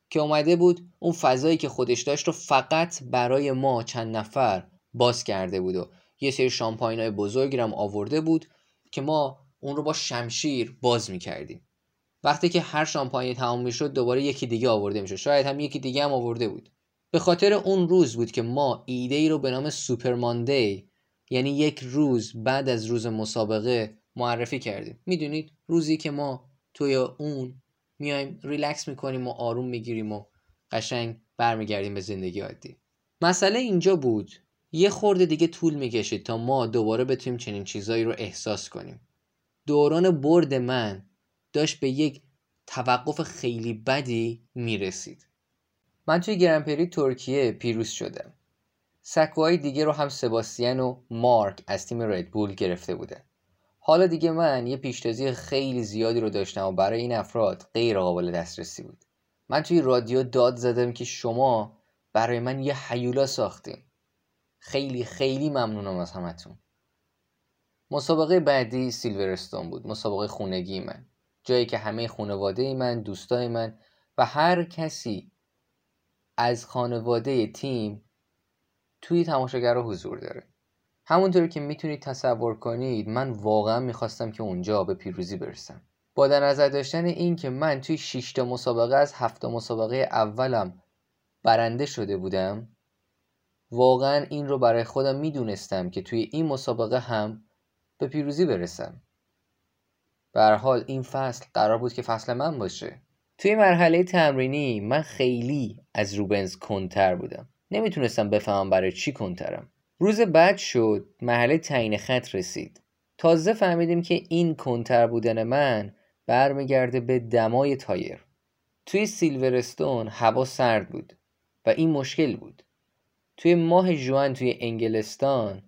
که اومده بود اون فضایی که خودش داشت رو فقط برای ما چند نفر باز کرده بود و یه سری شامپاین های بزرگی هم آورده بود که ما اون رو با شمشیر باز می‌کردیم. وقتی که هر شامپاین تمام می‌شد دوباره یکی دیگه آورده می‌شد. شاید هم یکی دیگه هم آورده بود. به خاطر اون روز بود که ما ایده ای رو به نام سوپر ماندی یعنی یک روز بعد از روز مسابقه معرفی کردیم. می‌دونید روزی که ما توی اون میایم ریلکس می‌کنیم و آروم می‌گیریم و قشنگ برمیگردیم به زندگی عادی. مسئله اینجا بود. یه خورده دیگه طول می‌کشید تا ما دوباره بتونیم چنین چیزایی رو احساس کنیم. دوران برد من داشت به یک توقف خیلی بدی می‌رسید. من توی گرنپری ترکیه پیروز شدم. سکوهای دیگه رو هم سباستین و مارک از تیم ردبول گرفته بوده حالا دیگه من یه پیشتازی خیلی زیادی رو داشتم و برای این افراد غیر قابل دسترسی بود. من توی رادیو داد زدم که شما برای من یه حیولا ساختین. خیلی خیلی ممنونم از همتون. مسابقه بعدی سیلورستون بود مسابقه خونگی من. جایی که همه خانواده من دوستای من و هر کسی از خانواده تیم توی تماشاگر حضور داره. همونطوری که می‌تونید تصور کنید من واقعا می‌خواستم که اونجا به پیروزی برسم. با در نظر داشتن این که من توی 6 مسابقه از هفت مسابقه اولم برنده شده بودم واقعا این رو برای خودم می‌دونستم که توی این مسابقه هم به پیروزی برسم. به حال این فصل قرار بود که فصل من باشه. توی مرحله تمرینی من خیلی از روبنز کنتر بودم. نمی‌تونستم بفهمم برای چی کنترم. روز بعد شد مرحله تعیین خط رسید. تازه فهمیدیم که این کنتر بودن من برمیگرده به دمای تایر. توی سیلورستون هوا سرد بود و این مشکل بود. توی ماه جوان توی انگلستان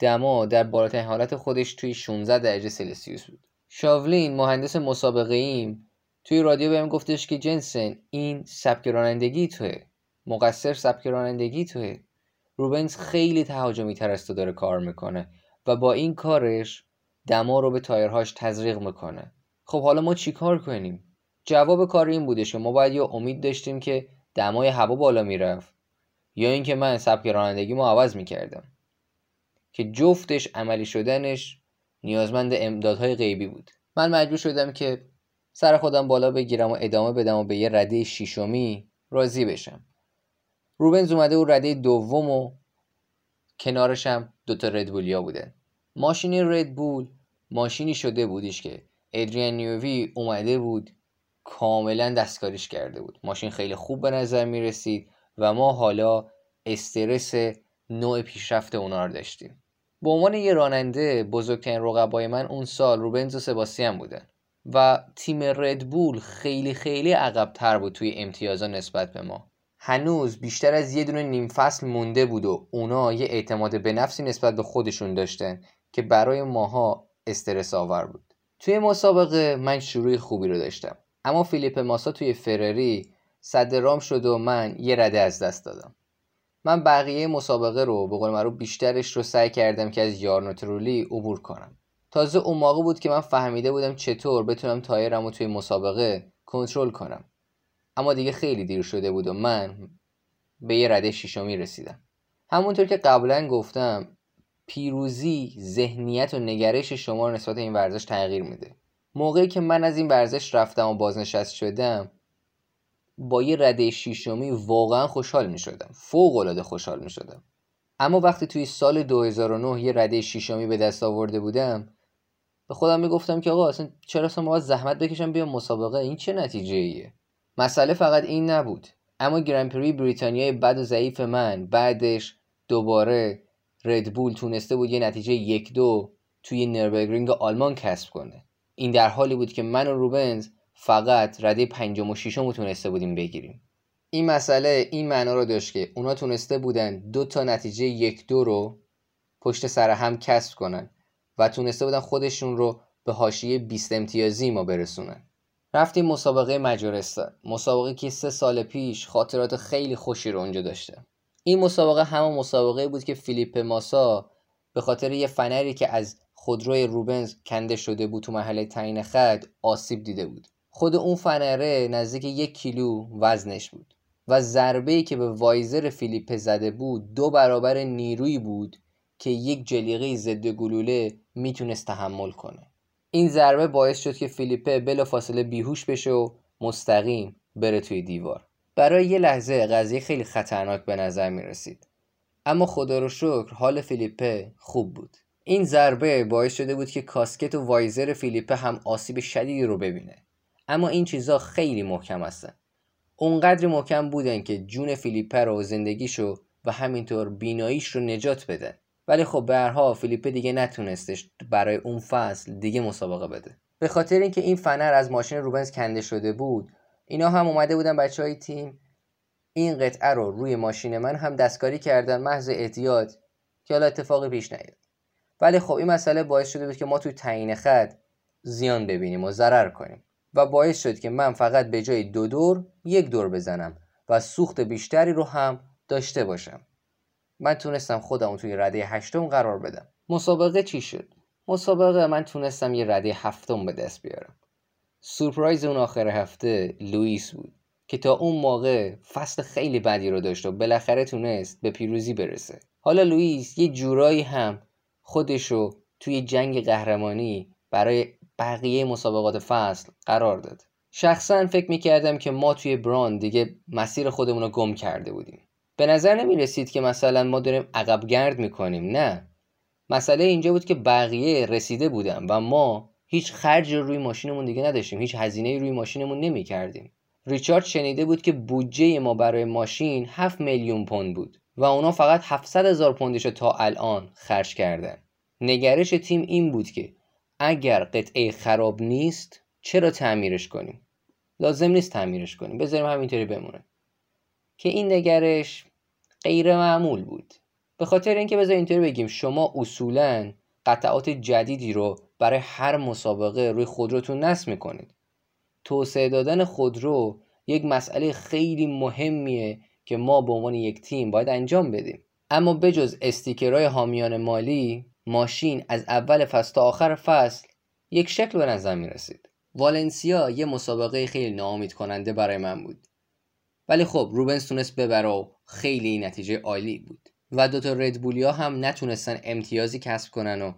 دما در بالاترین حالت خودش توی 16 درجه سلسیوس بود. شاولین مهندس مسابقه ایم توی رادیو بهم گفتش که جنسن این سبک رانندگی توه. مقصر سبک رانندگی توه. روبنز خیلی تهاجمی تر از تو داره کار می‌کنه و با این کارش دما رو به تایرهاش تزریق می‌کنه. خب حالا ما چی کار کنیم؟ جواب کار این بودش که ما باید یا امید داشتیم که دمای هوا بالا می‌رفت. یا اینکه من سبک رانندگی ما عوض می‌کردم. که جفتش عملی شدنش نیازمند امدادهای غیبی بود. من مجبور شدم که سر خودم بالا بگیرم و ادامه بدم و به یه رده شیشمی راضی بشم. روبنز اومده و رده دوم و کنارش دوتا ردبولیا بودن. ماشین ردبول ماشینی شده بودش که ادریان نیووی اومده بود کاملا دستکاریش کرده بود. ماشین خیلی خوب به نظر می رسید و ما حالا استرس نوع پیشرفت اونا رو داشتیم. به عنوان یه راننده بزرگترین رقبای من اون سال روبنز و سباستیان بودن و تیم ردبول خیلی خیلی عقبتر بود توی امتیازا نسبت به ما. هنوز بیشتر از یه دونه نیم فصل مونده بود و اونا یه اعتماد به نفسی نسبت به خودشون داشتن که برای ماها استرس آور بود. توی مسابقه من شروع خوبی رو داشتم. اما فیلیپ ماسا توی فراری صد رام شد و من یه رده از دست دادم. من بقیه مسابقه رو به قول معروف بیشترش رو سعی کردم که از یارنوترولی عبور کنم. تازه اون موقع بود که من فهمیده بودم چطور بتونم تایرم رو توی مسابقه کنترل کنم. اما دیگه خیلی دیر شده بود و من به یه رده شیشمی رسیدم. همونطور که قبلا گفتم پیروزی ذهنیت و نگرش شما رو نسبت این ورزش تغییر میده. موقعی که من از این ورزش رفتم و بازنشست شدم با یه رده شیشمی واقعا خوشحال می شدم فوق العاده خوشحال می شدم اما وقتی توی سال 2009 یه رده شیشمی به دست آورده بودم به خودم می‌گفتم که آقا اصلا چرا اصلا باید زحمت بکشم بیام مسابقه؟ این چه نتیجه ایه مسئله فقط این نبود. اما گرانپری بریتانیای بد و ضعیف من بعدش دوباره ردبول تونسته بود یه نتیجه یک دو توی نربرگرینگ آلمان کسب کنه. این در حالی بود که من و روبنز فقط رده پنجم و ششم تونسته بودیم بگیریم. این مسئله این معنا رو داشت که اونا تونسته بودن دو تا نتیجه یک دو رو پشت سر هم کسب کنن و تونسته بودن خودشون رو به حاشیه 20 امتیازی ما برسونن. رفتیم مسابقه مجارستان. مسابقه که سه سال پیش خاطرات خیلی خوشی رو اونجا داشته. این مسابقه همون مسابقه بود که فیلیپ ماسا به خاطر یه فنری که از خودروی روبنز کنده شده بود تو محله تعیین خط آسیب دیده بود. خود اون فنره نزدیک یک کیلو وزنش بود و ضربه که به وایزر فیلیپ زده بود دو برابر نیرویی بود که یک جلیقه ضد گلوله می‌تونست تحمل کنه. این ضربه باعث شد که فیلیپه بلا فاصله بیهوش بشه و مستقیم بره توی دیوار. برای یه لحظه قضیه خیلی خطرناک به نظر می رسید اما خدا رو شکر حال فیلیپه خوب بود. این ضربه باعث شده بود که کاسکت و وایزر فیلیپه هم آسیب شدیدی رو ببینه. اما این چیزا خیلی محکم هستن. اونقدر محکم بودن که جون فیلیپه رو زندگیشو و همینطور بیناییش رو نجات بدن. ولی خب به هر فیلیپه دیگه نتونستش برای اون فصل دیگه مسابقه بده. به خاطر اینکه این فنر از ماشین روبنز کنده شده بود اینا هم اومده بودن بچه های تیم. این قطعه رو روی ماشین من هم دستکاری کردن محض احتیاط که حالا اتفاقی پیش نیاد. ولی خب این مسئله باعث شده بود که ما توی تعیین خط زیان ببینیم و ضرر کنیم. و باعث شد که من فقط به جای دو دور یک دور بزنم و سوخت بیشتری رو هم داشته باشم. من تونستم خودم توی رده هشتم قرار بدم. مسابقه چی شد؟ مسابقه من تونستم یه رده هفتم به دست بیارم. سورپرایز اون آخر هفته لوئیس بود که تا اون موقع فصل خیلی بدی رو داشت و بالاخره تونست به پیروزی برسه. حالا لوئیس یه جورایی هم خودشو توی جنگ قهرمانی برای بقیه مسابقات فصل قرار داد. شخصا فکر می‌کردم که ما توی بران دیگه مسیر خودمون رو گم کرده بودیم. به نظر نمی رسید که مثلا ما داریم عقب گرد می‌کنیم نه. مسئله اینجا بود که بقیه رسیده بودن و ما هیچ خرج روی ماشینمون دیگه نداشتیم هیچ هزینه روی ماشینمون نمی کردیم ریچارد شنیده بود که بودجه ما برای ماشین 7 میلیون پوند بود و اونا فقط 700 هزار پوندش تا الان خرج کردن. نگرش تیم این بود که اگر قطعه خراب نیست چرا تعمیرش کنیم؟ لازم نیست تعمیرش کنیم. بذاریم همینطوری بمونه. که این نگرش غیر معمول بود. به خاطر اینکه بذار اینطوری بگیم شما اصولا قطعات جدیدی رو برای هر مسابقه روی خودروتون نصب می‌کنید. توسعه دادن خودرو یک مسئله خیلی مهمیه که ما به عنوان یک تیم باید انجام بدیم. اما بجز استیکرهای حامیان مالی ماشین از اول فصل تا آخر فصل یک شکل به نظر می رسید. والنسیا یه مسابقه خیلی ناامید کننده برای من بود. ولی خب روبنز تونست ببره و خیلی نتیجه عالی بود. و دوتا ردبولیا هم نتونستن امتیازی کسب کنن و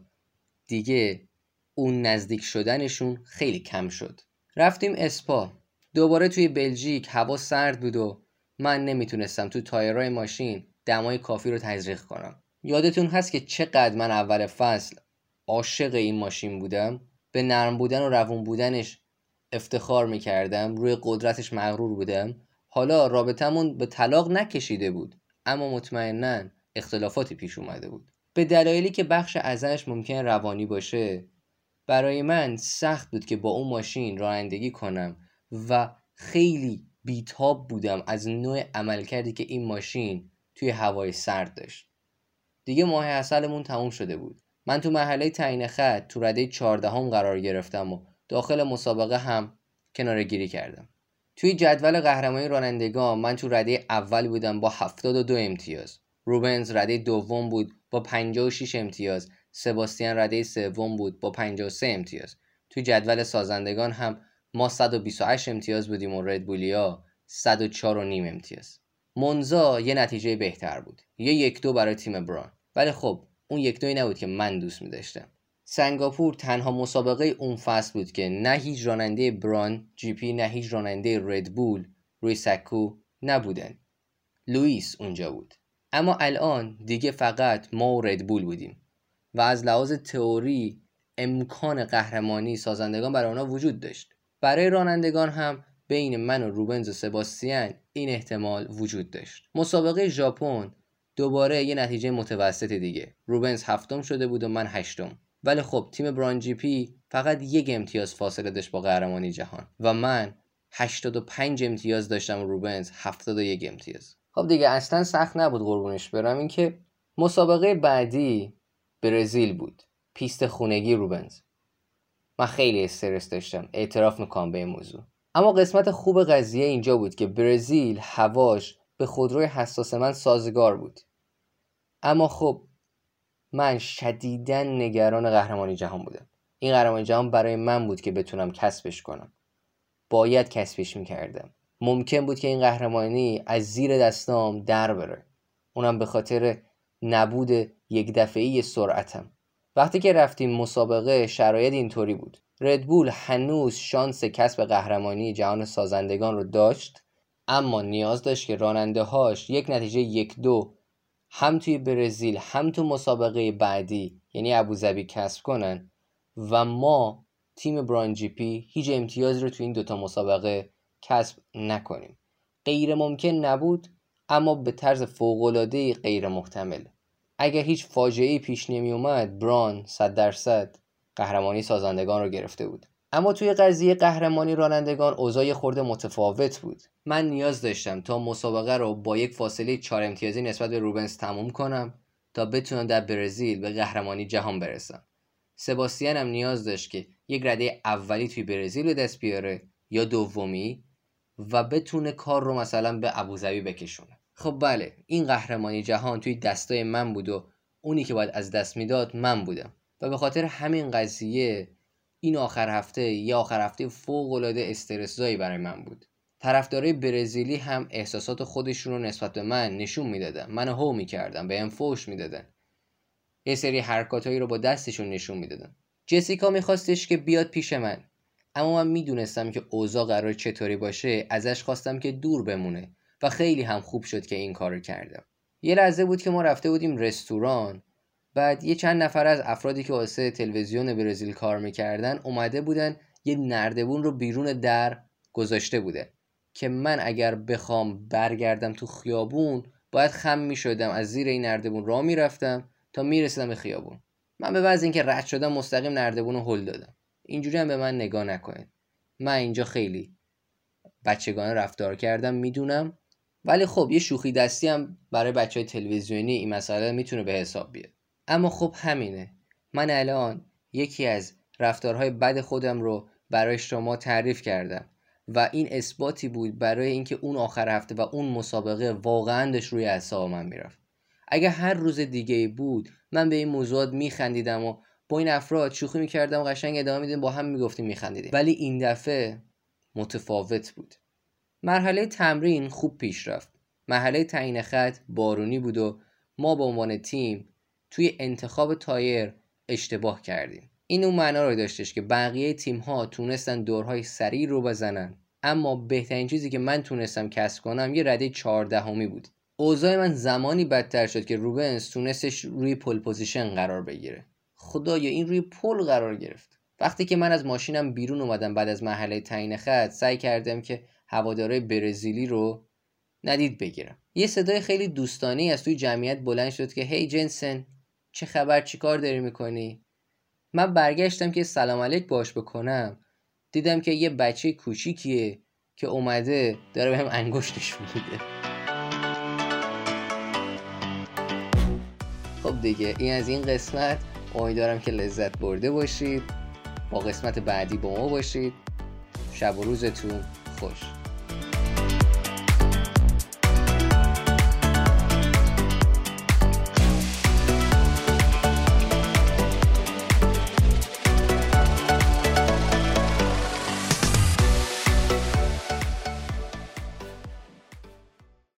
دیگه اون نزدیک شدنشون خیلی کم شد. رفتیم اسپا. دوباره توی بلژیک هوا سرد بود و من نمی‌تونستم تو تایرهای ماشین دمای کافی رو تزریق کنم. یادتون هست که چقدر من اول فصل عاشق این ماشین بودم؟ به نرم بودن و روون بودنش افتخار می‌کردم روی قدرتش مغرور بودم. حالا رابطمون به طلاق نکشیده بود اما مطمئنا اختلافاتی پیش اومده بود. به دلایلی که بخش ازش ممکن روانی باشه برای من سخت بود که با اون ماشین رانندگی کنم و خیلی بیتاب بودم از نوع عملکردی که این ماشین توی هوای سرد داشت. دیگه ماه اصلمون تموم شده بود. من تو محله تعیین خط تو رده 14 هم قرار گرفتم و داخل مسابقه هم کنار گیری کردم. توی جدول قهرمانی رانندگان من تو رده اول بودم با 72 امتیاز. روبنز رده دوم بود با 56 امتیاز. سباستیان رده سوم بود با 53 امتیاز. توی جدول سازندگان هم ما 128 امتیاز بودیم و ردبولیا 104 و نیم امتیاز. منزا یه نتیجه بهتر بود. یه یک دو برای تیم بران. ولی خب اون یک دوی نبود که من دوست می داشتم سنگاپور تنها مسابقه اون فصل بود که نه هیچ راننده بران جی پی نه هیچ راننده ردبول روی سکو نبودن. لوئیس اونجا بود. اما الان دیگه فقط ما و ردبول بودیم. و از لحاظ تئوری امکان قهرمانی سازندگان برای آنها وجود داشت. برای رانندگان هم بین من و روبنز و سباستیان این احتمال وجود داشت. مسابقه ژاپن دوباره یه نتیجه متوسط دیگه. روبنز هفتم شده بود و من هشتم. ولی خب تیم بران جی پی فقط یک امتیاز فاصله داشت با قهرمانی جهان و من 85 امتیاز داشتم و روبنز 71 امتیاز. خب دیگه اصلا سخت نبود قربونش برم. اینکه مسابقه بعدی برزیل بود. پیست خونگی روبنز. من خیلی استرس داشتم. اعتراف می‌کنم به این موضوع. اما قسمت خوب قضیه اینجا بود که برزیل هواش به خودروی حساس من سازگار بود. اما خب من شدیدا نگران قهرمانی جهان بودم. این قهرمانی جهان برای من بود که بتونم کسبش کنم. باید کسبش می‌کردم. ممکن بود که این قهرمانی از زیر دستام در بره. اونم به خاطر نبود یک دفعه سرعتم. وقتی که رفتیم مسابقه شرایط اینطوری بود. ردبول هنوز شانس کسب قهرمانی جهان سازندگان رو داشت اما نیاز داشت که راننده هاش یک نتیجه یک دو هم توی برزیل هم تو مسابقه بعدی یعنی ابوظبی کسب کنن و ما تیم بران جی پی هیچ امتیاز رو تو این دوتا مسابقه کسب نکنیم. غیر ممکن نبود اما به طرز فوقالعاده غیر محتمل. اگر هیچ فاجعه پیش نمی اومد بران صد درصد قهرمانی سازندگان رو گرفته بود. اما توی قضیه قهرمانی رانندگان اوضاع خورده متفاوت بود. من نیاز داشتم تا مسابقه رو با یک فاصله چهار امتیازی نسبت به روبنز تموم کنم تا بتونم در برزیل به قهرمانی جهان برسم. سباستیان هم نیاز داشت که یک رده اولی توی برزیل به دست بیاره یا دومی و بتونه کار رو مثلا به ابوظبی بکشونه. خب بله این قهرمانی جهان توی دستای من بود و اونی که باید از دست می‌داد من بودم. و به خاطر همین قضیه این آخر هفته یا آخر هفته فوق العاده استرسزایی برای من بود. طرفدارای برزیلی هم احساسات خودشون رو نسبت به من نشون می‌دادن. من هو می‌کردم به فوش می‌دادن. یه سری حرکاتهایی رو با دستشون نشون می‌دادن. جسیکا میخواستش که بیاد پیش من. اما من می‌دونستم که اوضاع قرار چطوری باشه ازش خواستم که دور بمونه و خیلی هم خوب شد که این کار کردم. یه لحظه بود که ما رفته بودیم رستوران. بعد یه چند نفر از افرادی که واسه تلویزیون برزیل کار می‌کردن اومده بودن یه نردبون رو بیرون در گذاشته بوده که من اگر بخوام برگردم تو خیابون باید خم می‌شدم از زیر این نردبون راه می‌رفتم تا می‌رسیدم به خیابون. من به بعض اینکه رد شدم مستقیم نردبون رو هل دادم. اینجوری هم به من نگاه نکنید. من اینجا خیلی بچگانه رفتار کردم می‌دونم. ولی خب یه شوخی دستی هم برای بچه های تلویزیونی این مسئله می‌تونه به حساب بیاد. اما خب همینه. من الان یکی از رفتارهای بد خودم رو برای شما تعریف کردم و این اثباتی بود برای اینکه اون آخر هفته و اون مسابقه واقعا داشت روی اعصاب من می‌رفت. اگر هر روز دیگه بود من به این موضوعات میخندیدم و با این افراد شوخی می‌کردم قشنگ ادامه میدیم با هم می‌گفتیم میخندیدیم. ولی این دفعه متفاوت بود. مرحله تمرین خوب پیش رفت. مرحله تعیین خط بارونی بود و ما به عنوان تیم توی انتخاب تایر اشتباه کردیم. این اون معنا رو داشتش که بقیه تیم ها تونستن دورهای سریع رو بزنن. اما بهترین چیزی که من تونستم کسب کنم یه رده چهاردهمی بود. اوضاع من زمانی بدتر شد که روبنز تونستش روی pole position قرار بگیره. خدایا این روی pole قرار گرفت. وقتی که من از ماشینم بیرون اومدم بعد از مرحله تعیین خط سعی کردم که هوادارای برزیلی رو ندید بگیرم. یه صدای خیلی دوستانه از توی جمعیت بلند شد که هی جنسن. چه خبر؟ چیکار داری می‌کنی؟ من برگشتم که سلام علیک باش بکنم. دیدم که یه بچه کوچیکیه که اومده داره به هم انگشتش میده. خب دیگه این از این قسمت. امیدوارم که لذت برده باشید. با قسمت بعدی با ما باشید. شب و روزتون خوش.